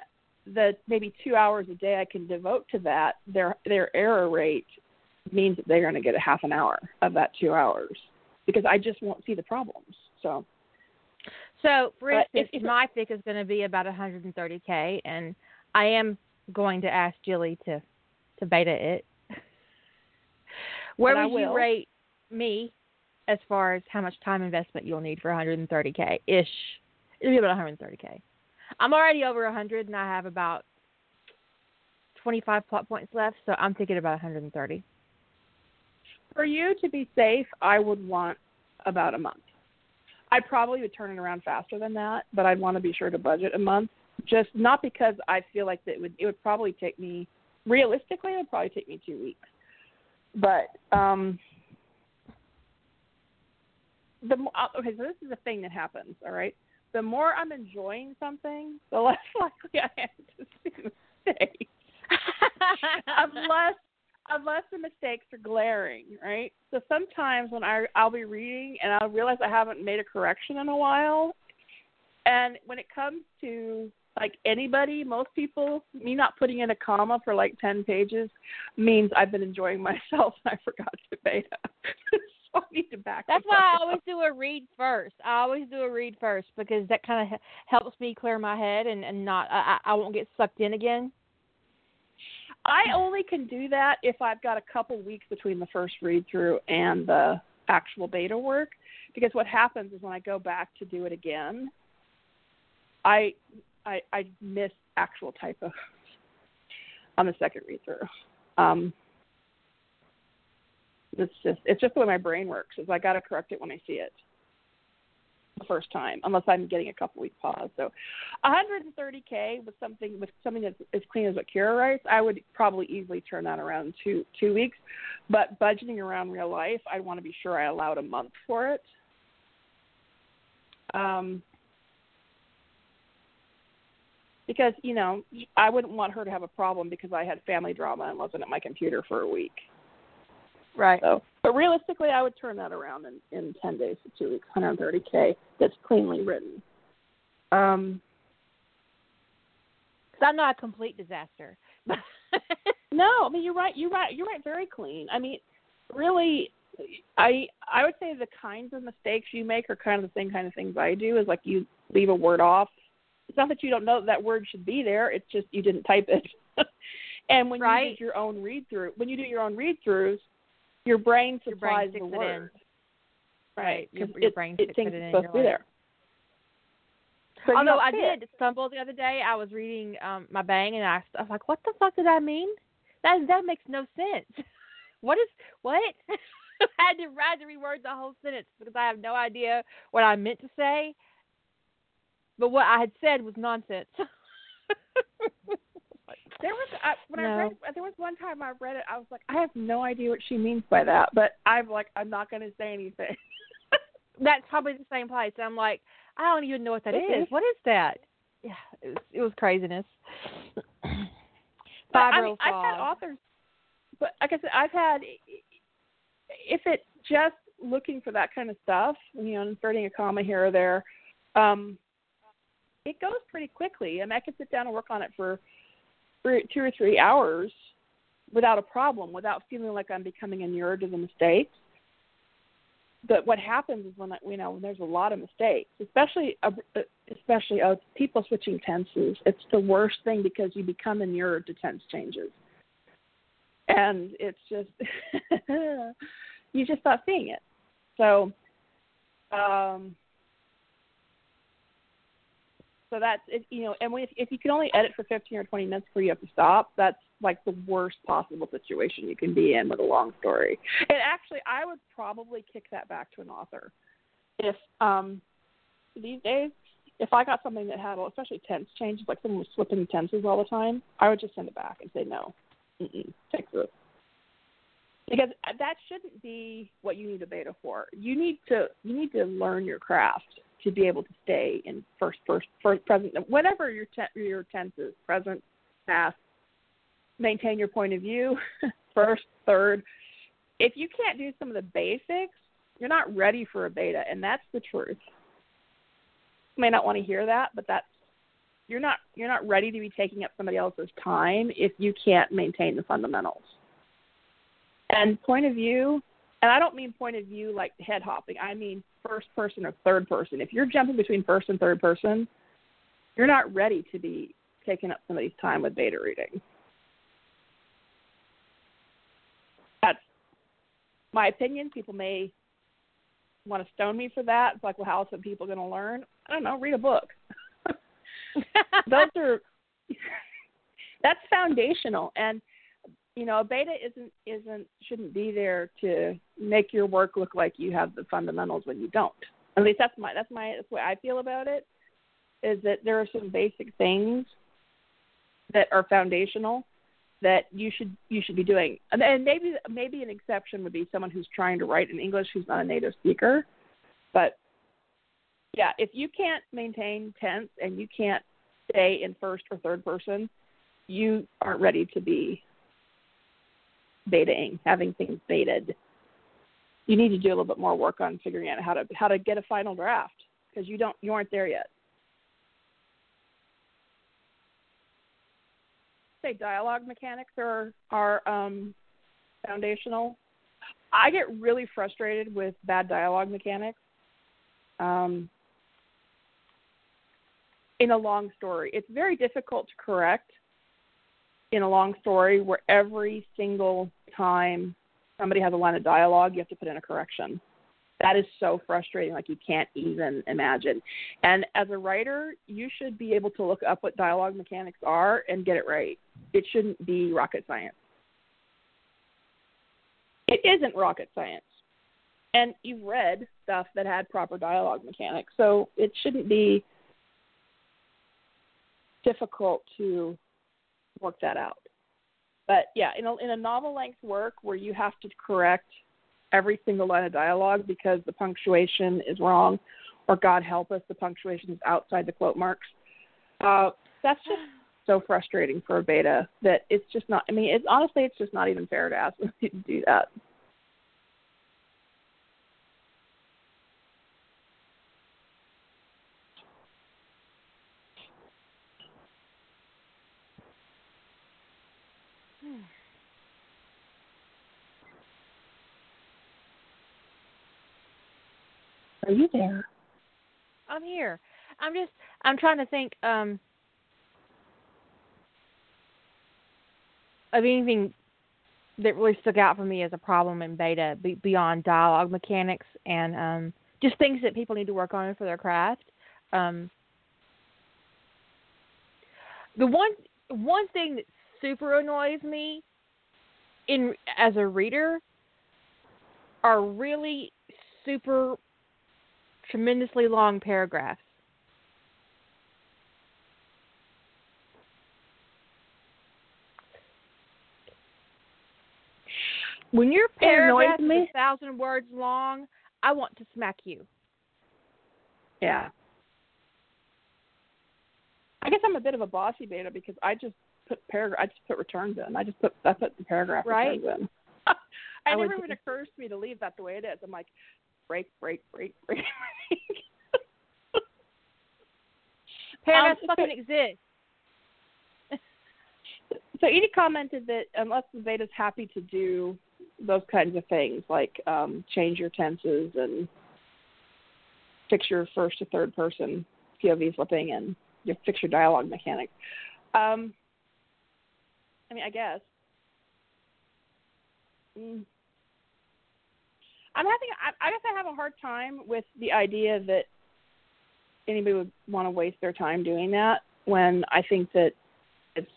the maybe two hours a day I can devote to that, their their error rate means that they're going to get a half an hour of that two hours because I just won't see the problems. So So, for instance, if- if- my pick is going to be about 130k, and I am going to ask Jilly to to beta it. Where would you rate me as far as how much time investment you'll need for 130k ish? It'll be about 130k. I'm already over 100, and I have about 25 plot points left, so I'm thinking about 130. For you to be safe, I would want about a month. I probably would turn it around faster than that, but I'd want to be sure to budget a month. Just not because I feel like that it would it would probably take me realistically it would probably take me two weeks. But um the mo- uh, okay, so this is the thing that happens, all right? The more I'm enjoying something, the [laughs] less likely I am to [laughs] see mistakes. [laughs] unless unless the mistakes are glaring, right? So sometimes when I I'll be reading and I'll realize I haven't made a correction in a while, and when it comes to like anybody, most people, me not putting in a comma for like ten pages means I've been enjoying [laughs] myself and I forgot to beta. [laughs] so I need to back. Up. That's why I up. always do a read first. I always do a read first because that kind of helps me clear my head and and not I I won't get sucked in again. I only can do that if I've got a couple weeks between the first read through and the actual beta work. Because what happens is when I go back to do it again, I I, I miss actual typos [laughs] on the second read through. Um, it's just it's just the way my brain works. Is I got to correct it when I see it the first time, unless I'm getting a couple week pause. So 130k with something with something that's as clean as what Kira writes, I would probably easily turn that around in two two weeks. But budgeting around real life, I want to be sure I allowed a month for it. Um, because you know I wouldn't want her to have a problem because I had family drama and wasn't at my computer for a week. Right. So, but realistically, I would turn that around in in ten days to two weeks, 130k. That's cleanly written. Um, Cause I'm not a complete disaster. [laughs] no, I mean you're right. You're right. You're right. Very clean. I mean, really, I I would say the kinds of mistakes you make are kind of the same kind of things I do. Is like you leave a word off. It's not that you don't know that, that word should be there. It's just you didn't type it. [laughs] and when you do your own read through, when you do your own read throughs, your brain Your brain supplies sticks the it in. word. Right. Your- your it, brain it sticks thinks it in, it's supposed to be there. So Although I it. did stumble the other day, I was reading um my bang and I, I was like, "What the fuck did I mean? That that makes no sense. [laughs] what is what?" [laughs] I had to I had to reword the whole sentence because I have no idea what I meant to say. But what I had said was nonsense. [laughs] There was I, when I read there was one time I read it I was like I have no idea what she means by that but I'm like I'm not going to say anything. [laughs] That's probably the same place. I'm like, I don't even know what that It is. is. What is that? Yeah, it was it was craziness. But, I mean, I've had authors, but like I said, I've had if it's just looking for that kind of stuff, you know, inserting a comma here or there, um, it goes pretty quickly. I mean, I can sit down and work on it for two or three hours without a problem, without feeling like I'm becoming inured to the mistakes. But what happens is when you know when there's a lot of mistakes, especially especially uh, people switching tenses, it's the worst thing because you become inured to tense changes, and it's just [laughs] you just stop seeing it. So, um, So that's if you know, and if if you can only edit for 15 or 20 minutes before you have to stop, that's like the worst possible situation you can be in with a long story. And actually, I would probably kick that back to an author. If um these days, if I got something that had, especially tense changes, like someone was flipping tenses all the time, I would just send it back and say no, fix this. Because that shouldn't be what you need a beta for. You need to you need to learn your craft to be able to stay in first, first, first present, whatever your te- your tense is, present, past. Maintain your point of view, [laughs] first, third. If you can't do some of the basics, you're not ready for a beta, and that's the truth. You may not want to hear that, but that's you're not you're not ready to be taking up somebody else's time if you can't maintain the fundamentals. And point of view, and I don't mean point of view like head hopping. I mean first person or third person. If you're jumping between first and third person, you're not ready to be taking up somebody's time with beta reading. That's my opinion. People may want to stone me for that. It's like, well, how else are people going to learn? I don't know. Read a book. [laughs] Those are [laughs] that's foundational, and you know, a beta isn't isn't shouldn't be there to make your work look like you have the fundamentals when you don't. At least that's my that's my that's way I feel about it. Is that there are some basic things that are foundational that you should you should be doing. And, and maybe maybe an exception would be someone who's trying to write in English who's not a native speaker. But yeah, if you can't maintain tense and you can't stay in first or third person, you aren't ready to be betaing, having things betaed. You need to do a little bit more work on figuring out how to how to get a final draft because you don't you aren't there yet. Say dialogue mechanics are are um, foundational. I get really frustrated with bad dialogue mechanics. Um, in a long story, it's very difficult to correct in a long story where every single time somebody has a line of dialogue, you have to put in a correction. That is so frustrating, like you can't even imagine. And as a writer, you should be able to look up what dialogue mechanics are and get it right. It shouldn't be rocket science. It isn't rocket science. And you've read stuff that had proper dialogue mechanics, so it shouldn't be difficult to work that out. But yeah, in a, in a novel length work where you have to correct every single line of dialogue because the punctuation is wrong, or God help us, the punctuation is outside the quote marks. Uh, that's just [sighs] so frustrating for a beta that it's just not. I mean, it's honestly, it's just not even fair to ask [laughs] them to do that. Are you there? I'm here. I'm just I'm trying to think um of anything that really stuck out for me as a problem in beta be, beyond dialogue mechanics and um just things that people need to work on for their craft. Um the one one thing that super annoys me in as a reader are really super tremendously long paragraphs. When your paragraph is a thousand words long, I want to smack you. Yeah. I guess I'm a bit of a bossy beta because I just put paragraph. I just put returns in. I just put I put the paragraph right. returns in. [laughs] I, I never would, even occurs to me to leave that the way it is. I'm like, break, break, break, [laughs] break. Paragraphs um, fucking so, exist. [laughs] so Edie commented that unless the beta's happy to do those kinds of things, like um, change your tenses and fix your first to third person POV flipping and you fix your dialogue mechanics. Um, I mean, I guess. Mm. I'm having I, I guess I have a hard time with the idea that anybody would want to waste their time doing that when I think that it's.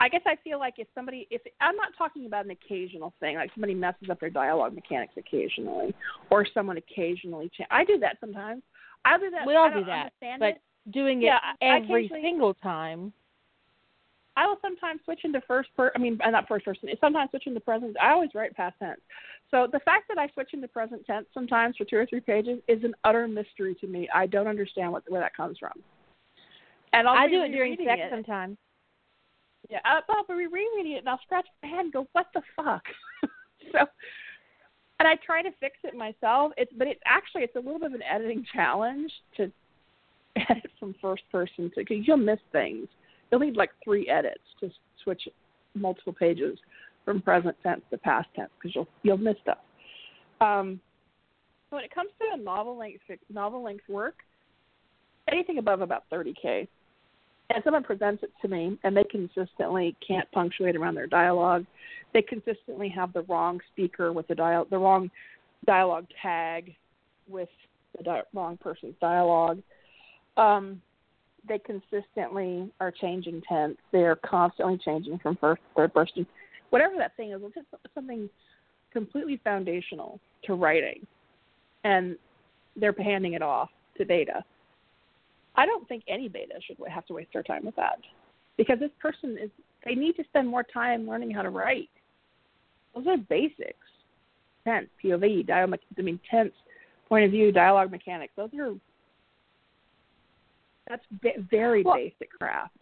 I guess I feel like if somebody, if I'm not talking about an occasional thing, like somebody messes up their dialogue mechanics occasionally, or someone occasionally. Cha- I do that sometimes. I do that. We all do that, but it. doing it I every single time. I will sometimes switch into first per I mean uh, not first person. Sometimes switch into present. I always write past tense. So the fact that I switch into present tense sometimes for two or three pages is an utter mystery to me. I don't understand what where that comes from. And I'll I do it during sex it. sometimes. Yeah, I'll, I'll be rereading it and I'll scratch my head and go, "What the fuck?" [laughs] so, and I try to fix it myself. It's but it's actually it's a little bit of an editing challenge to [laughs] edit from first person to because you'll miss things. You'll need like three edits to switch multiple pages from present tense to past tense because you'll you'll miss stuff. Um, when it comes to a novel length novel length work, anything above about 30k, and someone presents it to me and they consistently can't punctuate around their dialogue, they consistently have the wrong speaker with the dial the wrong dialogue tag with the di- wrong person's dialogue. Um, they consistently are changing tense. They are constantly changing from first to third person. Whatever that thing is, it's just something completely foundational to writing, and they're handing it off to beta. I don't think any beta should have to waste their time with that, because this person is they need to spend more time learning how to write. Those are basics. Tense, POV, dialogue. I mean, tense, point of view, dialogue mechanics. Those are that's very Well- basic craft.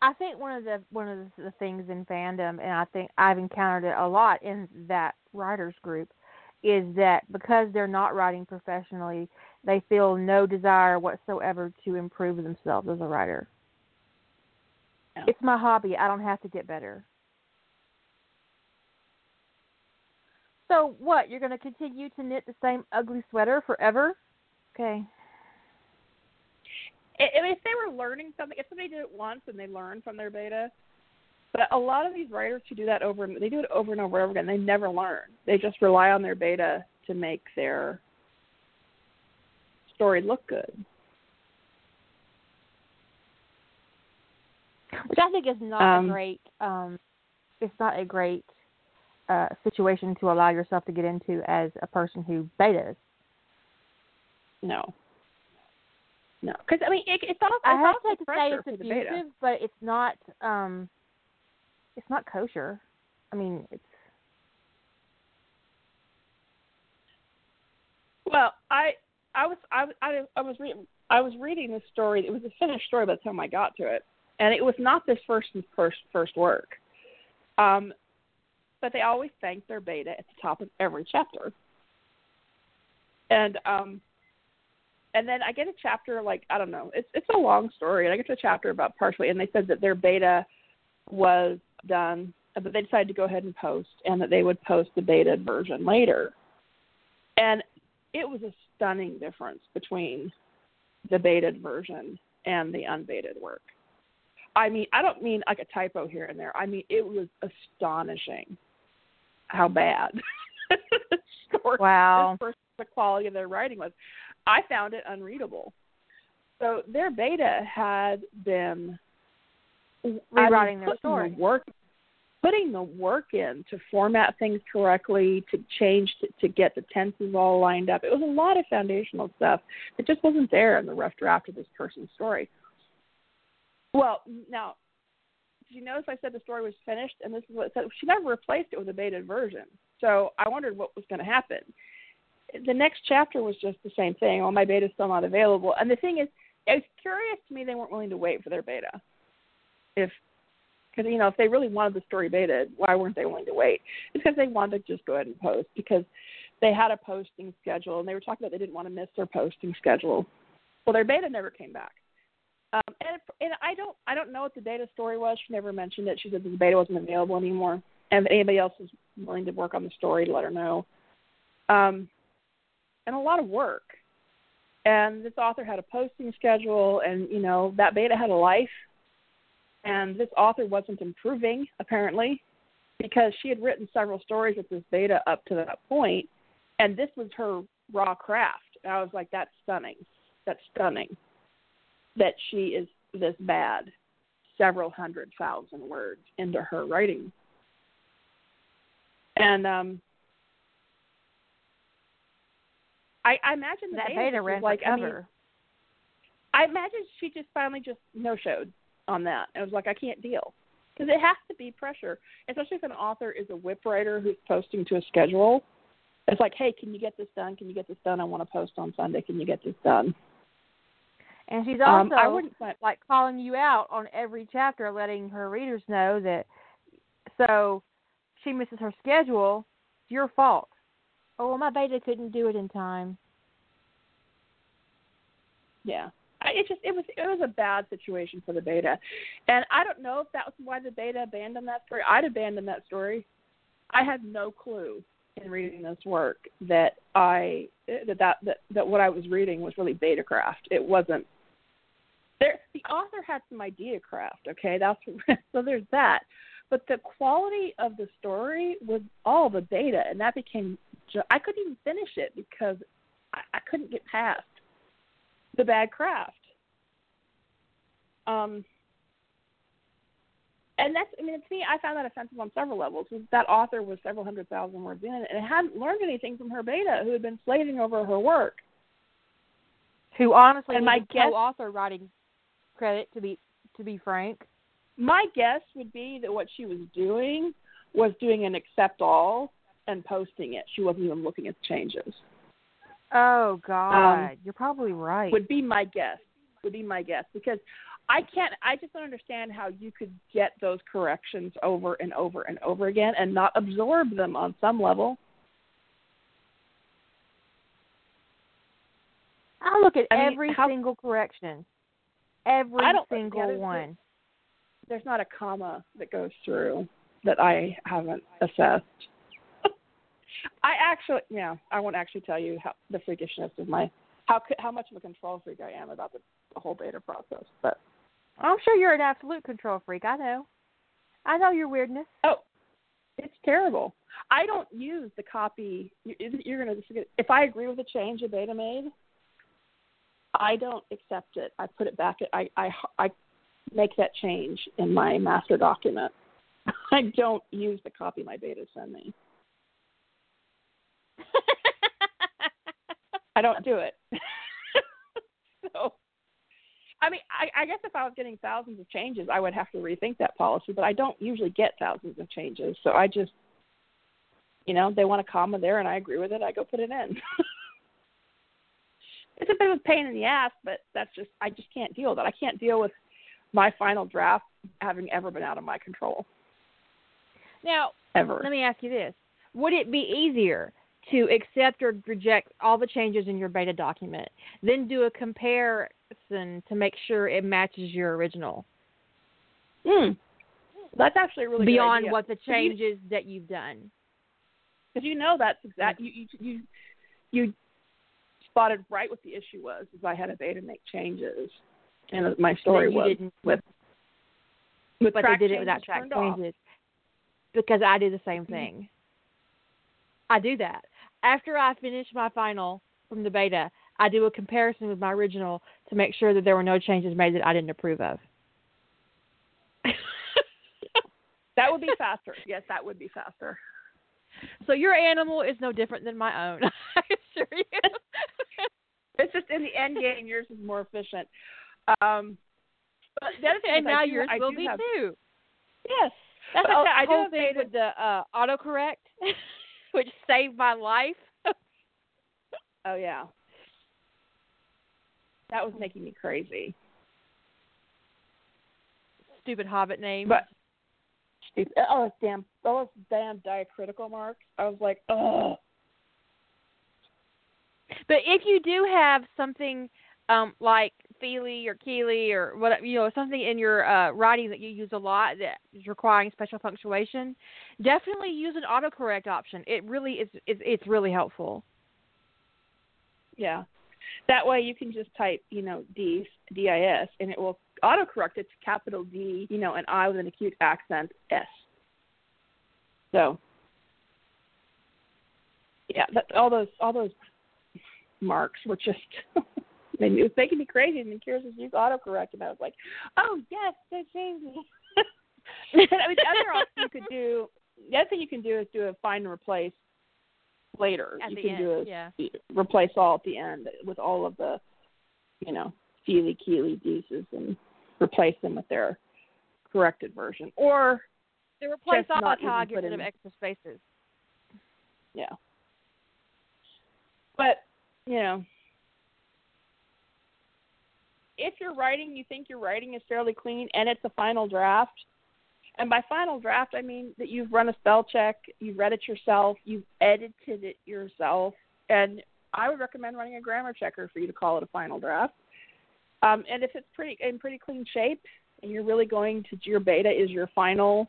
I think one of the one of the, the things in fandom, and I think I've encountered it a lot in that writers group, is that because they're not writing professionally, they feel no desire whatsoever to improve themselves as a writer. Yeah. It's my hobby. I don't have to get better. So what? You're going to continue to knit the same ugly sweater forever? Okay. I I mean, if they were learning something, if somebody did it once and they learned from their beta, but a lot of these writers who do that over, and they do it over and over and over again. They never learn. They just rely on their beta to make their story look good. which I think is not Um, a great um it's not a great uh situation to allow yourself to get into as a person who betas. No. No, because I mean, it, it's also, I it's have also to say it's for the beta. abusive, but it's not um it's not kosher. I mean, it's Well, I I was I was- I, I was reading I was reading this story. It was a finished story by the time I got to it, and it was not this first first first work. Um, but they always thank their beta at the top of every chapter. And um, and then I get a chapter like I don't know. It's it's a long story, and I get to a chapter about partially, and they said that their beta was done, uh, but they decided to go ahead and post, and that they would post the beta version later. And it was a stunning difference between the betaed version and the unbaited work. I mean, I don't mean like a typo here and there. I mean, it was astonishing how bad [laughs] wow. the quality of their writing was. I found it unreadable. So their beta had been I mean, Rewriting their story. The work, putting the work in to format things correctly, to change, to, to get the tenses all lined up. It was a lot of foundational stuff that just wasn't there in the rough draft of this person's story. Well, now, did you notice I said the story was finished, and this is what it said? She never replaced it with a beta version. So I wondered what was going to happen. The next chapter was just the same thing. Well, my beta's still not available. And the thing is, it's curious to me they weren't willing to wait for their beta. If because you know if they really wanted the story beta, why weren't they willing to wait? It's [laughs] because they wanted to just go ahead and post because they had a posting schedule and they were talking about they didn't want to miss their posting schedule. Well, their beta never came back. Um, and and I don't I don't know what the data story was. She never mentioned it. She said the beta wasn't available anymore, and if anybody else is willing to work on the story, let her know. Um, and a lot of work. And this author had a posting schedule, and you know that beta had a life. And this author wasn't improving apparently, because she had written several stories with this beta up to that point, and this was her raw craft. And I was like, that's stunning. That's stunning. That she is this bad, several hundred thousand words into her writing. And um I, I imagine the that beta, beta ran like I mean. I imagine she just finally just no showed on that. It was like I can't deal because it has to be pressure, especially if an author is a WIP writer who's posting to a schedule. It's like, hey, can you get this done? Can you get this done? I want to post on Sunday. Can you get this done? and she's Um, also I wouldn't say, like calling you out on every chapter, letting her readers know that so she misses her schedule, it's your fault. Oh, my beta couldn't do it in time. yeah. I, it just it was it was a bad situation for the beta, and I don't know if that was why the beta abandoned that story. I'd abandoned that story. I had no clue in reading this work that I that that that, that what I was reading was really beta craft. It wasn't. There, the author had some idea craft. Okay, that's [laughs] so there's that, but the quality of the story was all the beta, and that became. Ju- I couldn't even finish it because I, I couldn't get past the bad craft. Um, and that's, I mean, to me, I found that offensive on several levels. That author was several hundred thousand words in, and hadn't learned anything from her beta, who had been slaving over her work. Who honestly And my guess- co-author writing credit to be to be frank. My guess would be that what she was doing was doing an accept all and posting it. She wasn't even looking at the changes. Oh God, um, you're probably right. would be my guess. Would be my guess because I can't. I just don't understand how you could get those corrections over and over and over again and not absorb them on some level. I look at I mean, every how- single correction, every I don't- yeah, single there's- one. There's not a comma that goes through that I haven't assessed. I actually, yeah, I won't actually tell you how the freakishness of my how how much of a control freak I am about the, the whole beta process. But I'm sure you're an absolute control freak. I know. I know your weirdness. Oh, it's terrible. I don't use the copy. you- You're going to if I agree with a change a beta made, I don't accept it. I put it back. I I I make that change in my master document. [laughs] I don't use the copy my beta send me. I don't do it. [laughs] so, I mean, I, I guess if I was getting thousands of changes, I would have to rethink that policy. But I don't usually get thousands of changes, so I just, you know, they want a comma there, and I agree with it. I go put it in. [laughs] it's a bit of a pain in the ass, but that's just I just can't deal with it. I can't deal with my final draft having ever been out of my control now, ever. let me ask you this: Would it be easier to accept or reject all the changes in your beta document, then do a comparison to make sure it matches your original, Hmm. That's actually really good beyond what the So you- changes that you've done? because you know that's exact you you you you spotted right what the issue was is I had a beta make changes and my story was didn't, with with but track they did it without track turned off. changes because I do the same Mhm. thing. I do that after I finish my final from the beta. I do a comparison with my original to make sure that there were no changes made that I didn't approve of. [laughs] That would be faster. yes, that would be faster. So your animal is no different than my own. [laughs] I assure you. [laughs] It's just in the end game, yours is more efficient. Um, but the other thing and now do- yours I will be have, too. Yes, That's But like I'll- that do whole have thing with the uh, autocorrect, [laughs] which saved my life. Oh yeah, that was making me crazy. Stupid Hobbit name. But stupid. Oh, those damn, those damn diacritical marks. I was like, oh. But if you do have something um, like Fíli or Kíli or what you know something in your uh, writing that you use a lot that is requiring special punctuation, definitely use an autocorrect option. It really is. It's, it's really helpful. Yeah. That way you can just type, you know, D D I S and it will autocorrect it to capital D, you know, and I with an acute accent S. So yeah, that, all those all those marks were just [laughs] [laughs] Mean, it was making me crazy. And then Kira says use autocorrect, and I was like, oh yes, they changed me. [laughs] I mean, the other option you could do, the other thing you can do is do a find and replace later. At you can end, do a yeah. replace all at the end with all of the, you know, Fíli, Kíli, Deeses, and replace them with their corrected version. Or They replace all not how I even get put rid of extra spaces. yeah. But, you know, if you're writing, you think your writing is fairly clean and it's a final draft. And by final draft, I mean that you've run a spell check, you've read it yourself, you've edited it yourself, and I would recommend running a grammar checker for you to call it a final draft. Um, and if it's pretty in pretty clean shape, and you're really going to your beta is your final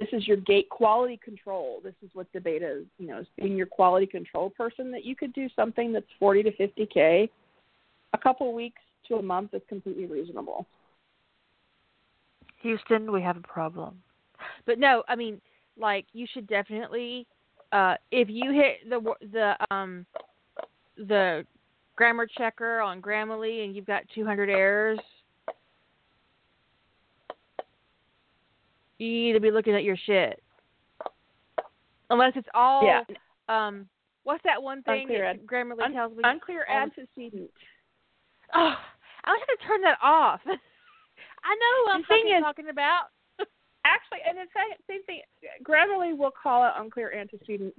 this is your gate quality control. This is what the beta is, you know, is being your quality control person that you could do something that's 40 to 50k. A couple weeks to a month is completely reasonable. Houston, we have a problem. But no, I mean, like you should definitely, uh, if you hit the the um the grammar checker on Grammarly and you've got 200 errors, you need to be looking at your shit. Unless it's all Yeah. um, what's that one thing that Grammarly Un- tells me? unclear antecedent. Oh, I wish I could turn that off. [laughs] I know who I'm thing fucking is- talking about. Actually, and the same, thing. Grammarly will call it unclear antecedent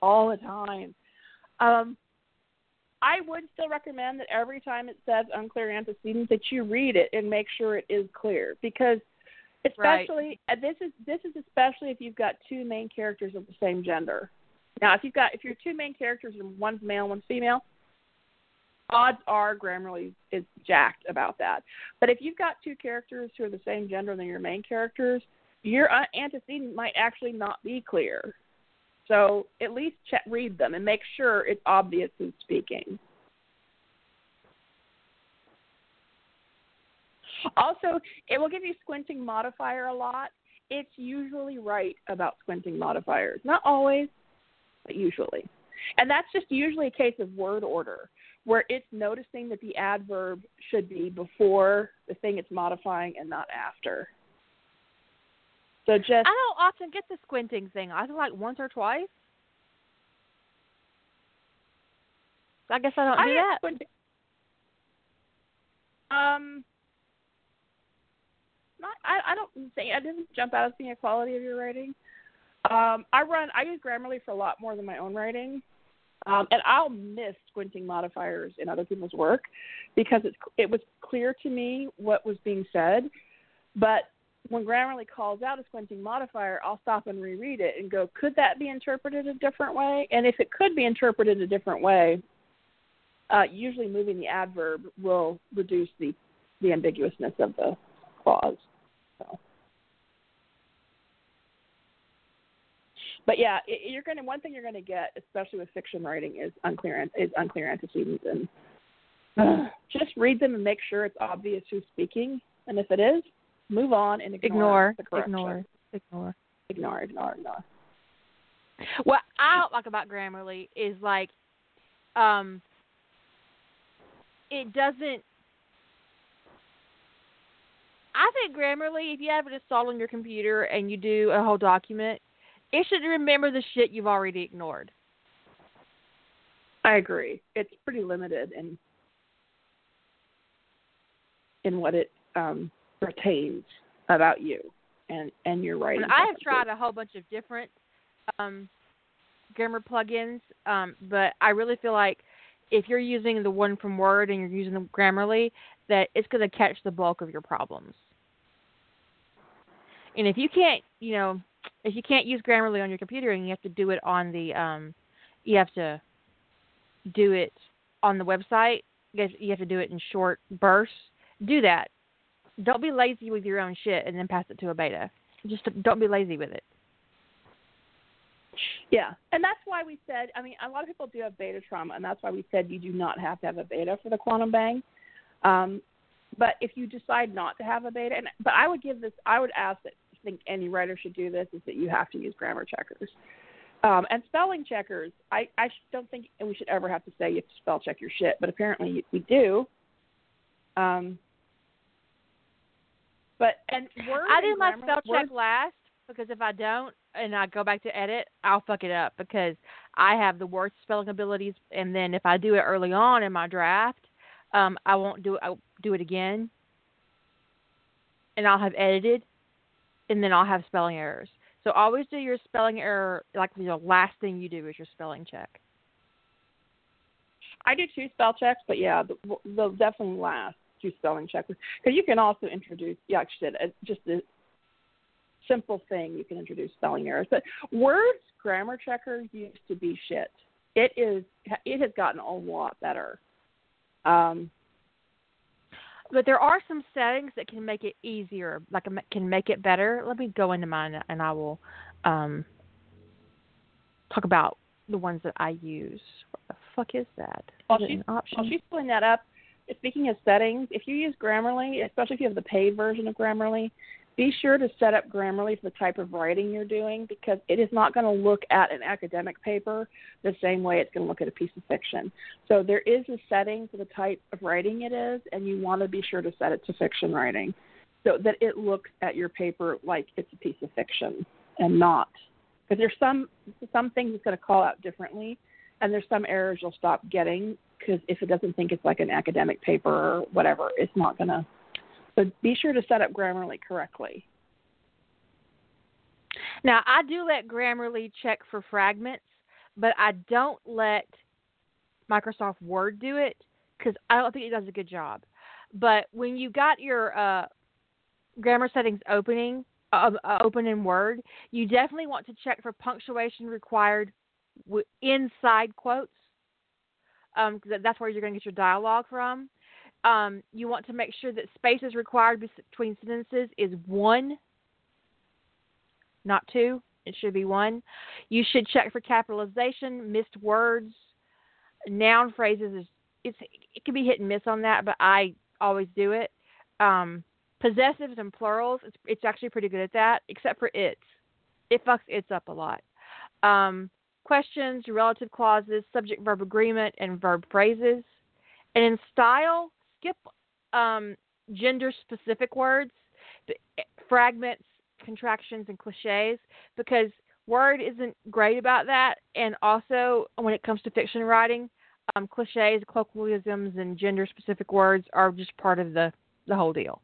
all the time. Um, I would still recommend that every time it says unclear antecedent that you read it and make sure it is clear because especially and this is this is especially if you've got two main characters of the same gender. Now, if you've got if your two main characters and one's male, one's female, odds are Grammarly is jacked about that. But if you've got two characters who are the same gender than your main characters, your uh, antecedent might actually not be clear. So at least check, read them and make sure it's obvious who's speaking. Also, it will give you squinting modifier a lot. It's usually right about squinting modifiers. Not always, but usually. And that's just usually a case of word order, where it's noticing that the adverb should be before the thing it's modifying and not after. So just I don't often get the squinting thing. I think like once or twice. I guess I don't I do that. squinting. Um, not I. I don't think I didn't jump out as being a quality of your writing. Um, I run. I use Grammarly for a lot more than my own writing, um, and I'll miss squinting modifiers in other people's work because it's it was clear to me what was being said, but when Grammarly calls out a squinting modifier, I'll stop and reread it and go, could that be interpreted a different way? And if it could be interpreted a different way, uh, usually moving the adverb will reduce the, the ambiguousness of the clause. So. But yeah, it, you're to one thing you're going to get, especially with fiction writing, is unclear is unclear antecedents, and uh, [sighs] just read them and make sure it's obvious who's speaking. And if it is, move on and ignore, Ignore, the correction. ignore, ignore. ignore, ignore, ignore. What I don't like about Grammarly is like, um, it doesn't. I think Grammarly, if you have it installed on your computer and you do a whole document, it should remember the shit you've already ignored. I agree. It's pretty limited in in what it um, retains about you and and your writing. And I have tried a whole bunch of different um, grammar plugins, um, but I really feel like if you're using the one from Word and you're using the Grammarly, that it's going to catch the bulk of your problems. And if you can't, you know, if you can't use Grammarly on your computer and you have to do it on the, um, you have to do it on the website. You have, to do it in short bursts. Do that. Don't be lazy with your own shit and then pass it to a beta. Just don't be lazy with it. Yeah, and that's why we said. I mean, a lot of people do have beta trauma, and that's why we said you do not have to have a beta for the quantum bang. Um, but if you decide not to have a beta, and but I would give this, I would ask that think any writer should do this is that you have to use grammar checkers Um, and spelling checkers. I I don't think we should ever have to say you have to spell check your shit, but apparently we do. Um, but and word I do my grammar, spell word- check last because if I don't and I go back to edit, I'll fuck it up because I have the worst spelling abilities. And then if I do it early on in my draft, um, I won't do it. I'll do it again, and I'll have edited, and then I'll have spelling errors. So always do your spelling error like the last thing you do is your spelling check. I do two spell checks, but yeah, the- they'll definitely last two spelling checks because you can also introduce. Yeah, like said, uh, just a simple thing you can introduce spelling errors. But words grammar checker used to be shit. It is. It has gotten a lot better. Um, But there are some settings that can make it easier, like can make it better. Let me go into mine and I will um, talk about the ones that I use. What the fuck is that? While Is she's- option? While she's pulling that up, speaking of settings, if you use Grammarly, especially if you have the paid version of Grammarly, be sure to set up Grammarly for the type of writing you're doing because it is not going to look at an academic paper the same way it's going to look at a piece of fiction. So there is a setting for the type of writing it is, and you want to be sure to set it to fiction writing so that it looks at your paper like it's a piece of fiction and not because there's some some things it's going to call out differently and there's some errors you'll stop getting because if it doesn't think it's like an academic paper or whatever, it's not going to. So be sure to set up Grammarly correctly. Now I do let Grammarly check for fragments, but I don't let Microsoft Word do it because I don't think it does a good job. But when you got your uh, grammar settings opening uh, open in Word, you definitely want to check for punctuation required w- inside quotes. Um, 'cause that's where you're going to get your dialogue from. Um, you want to make sure that spaces required between sentences is one not two. It should be one. You should check for capitalization, missed words, noun phrases. Is it's it can be hit and miss on that, but I always do it. Um, possessives and plurals. It's it's actually pretty good at that, except for it's. It fucks it's up a lot. Um, questions, relative clauses, subject verb agreement, and verb phrases. And in style, skip um, gender specific words, fragments, contractions, and cliches because Word isn't great about that. And also, when it comes to fiction writing, um, cliches, colloquialisms, and gender specific words are just part of the, the whole deal.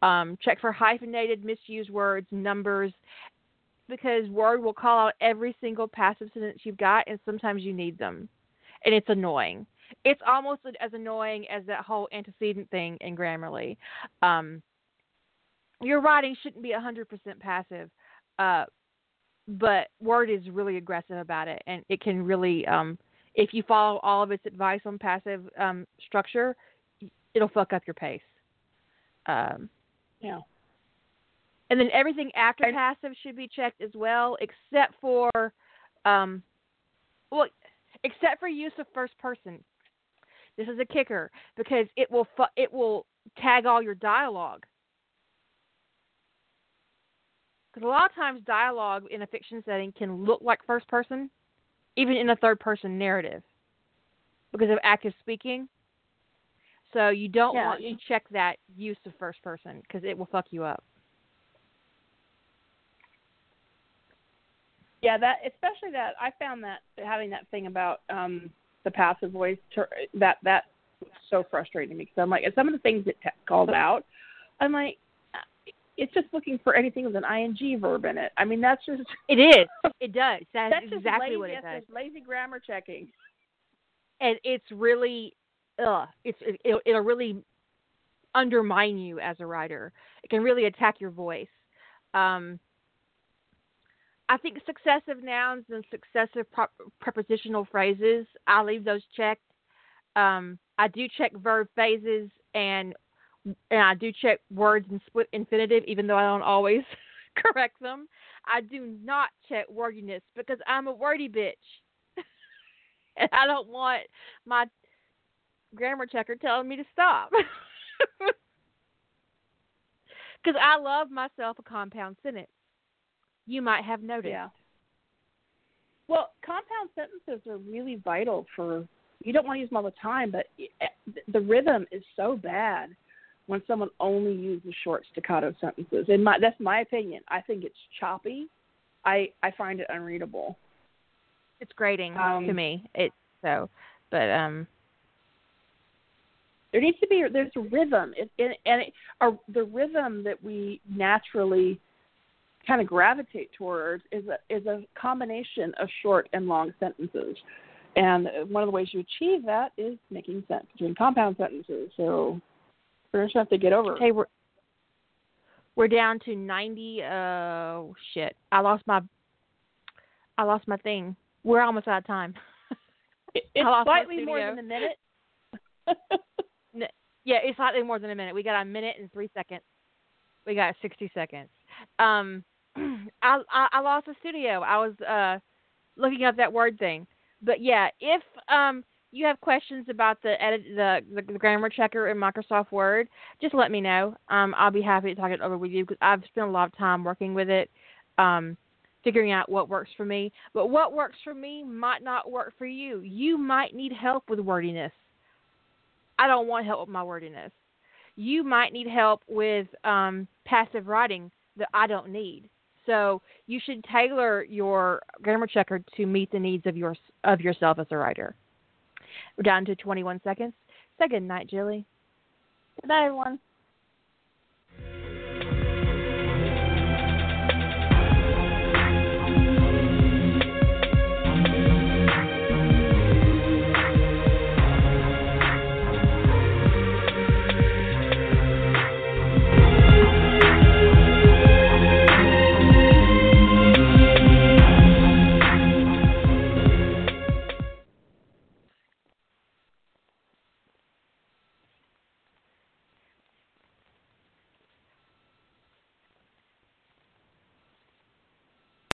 Um, check for hyphenated, misused words, numbers, because Word will call out every single passive sentence you've got, and sometimes you need them. And it's annoying. It's almost as annoying as that whole antecedent thing in Grammarly. Um, your writing shouldn't be 100% passive, uh, but Word is really aggressive about it, and it can really, um, if you follow all of its advice on passive um, structure, it'll fuck up your pace. Um, Yeah. and then everything after And- passive should be checked as well, except for, um, well, except for use of first person. This is a kicker because it will fu- it will tag all your dialogue. Because a lot of times dialogue in a fiction setting can look like first person, even in a third person narrative, because of active speaking. So you don't Yeah, want you- to check that use of first person because it will fuck you up. Yeah, that especially that I found that having that thing about um the passive voice ter- that that was so frustrating me because I'm like, and some of the things it t- called out, I'm like, it's just looking for anything with an ing verb in it. I mean, that's just [laughs] It is. It does. That's, that's exactly lazy, what it does. lazy grammar checking. And it's really, ugh, it's it, it'll, it'll really undermine you as a writer. It can really attack your voice. Um, I think successive nouns and successive prepositional phrases, I leave those checked. Um, I do check verb phrases and and I do check words in split infinitive, even though I don't always [laughs] correct them. I do not check wordiness because I'm a wordy bitch. [laughs] and I don't want my grammar checker telling me to stop. [laughs] Because I love myself a compound sentence. You might have noticed. Yeah. Well, compound sentences are really vital for. You don't want to use them all the time, but eh, the rhythm is so bad when someone only uses short staccato sentences. In my that's my opinion. I think it's choppy. I I find it unreadable. It's grating Um, to me. It so, but um, there needs to be there's a rhythm it, it, and it, our, the rhythm that we naturally kind of gravitate towards is a is a combination of short and long sentences and one of the ways you achieve that is making sense between compound sentences so we're just have to get over hey, we're we're down to ninety. Uh, shit, I lost my I lost my thing. We're almost out of time. [laughs] it's slightly more than a minute [laughs] Yeah, it's slightly more than a minute. We got a minute and three seconds. We got sixty seconds. Um, [clears throat] I, I I lost the studio. I was uh looking up that word thing. But yeah, if um you have questions about the edit the, the the grammar checker in Microsoft Word, just let me know. Um, I'll be happy to talk it over with you because I've spent a lot of time working with it, um, figuring out what works for me. But what works for me might not work for you. You might need help with wordiness. I don't want help with my wordiness. You might need help with um, passive writing that I don't need. So you should tailor your grammar checker to meet the needs of your of yourself as a writer. We're down to 21 seconds. Say good night, Jilly. good night everyone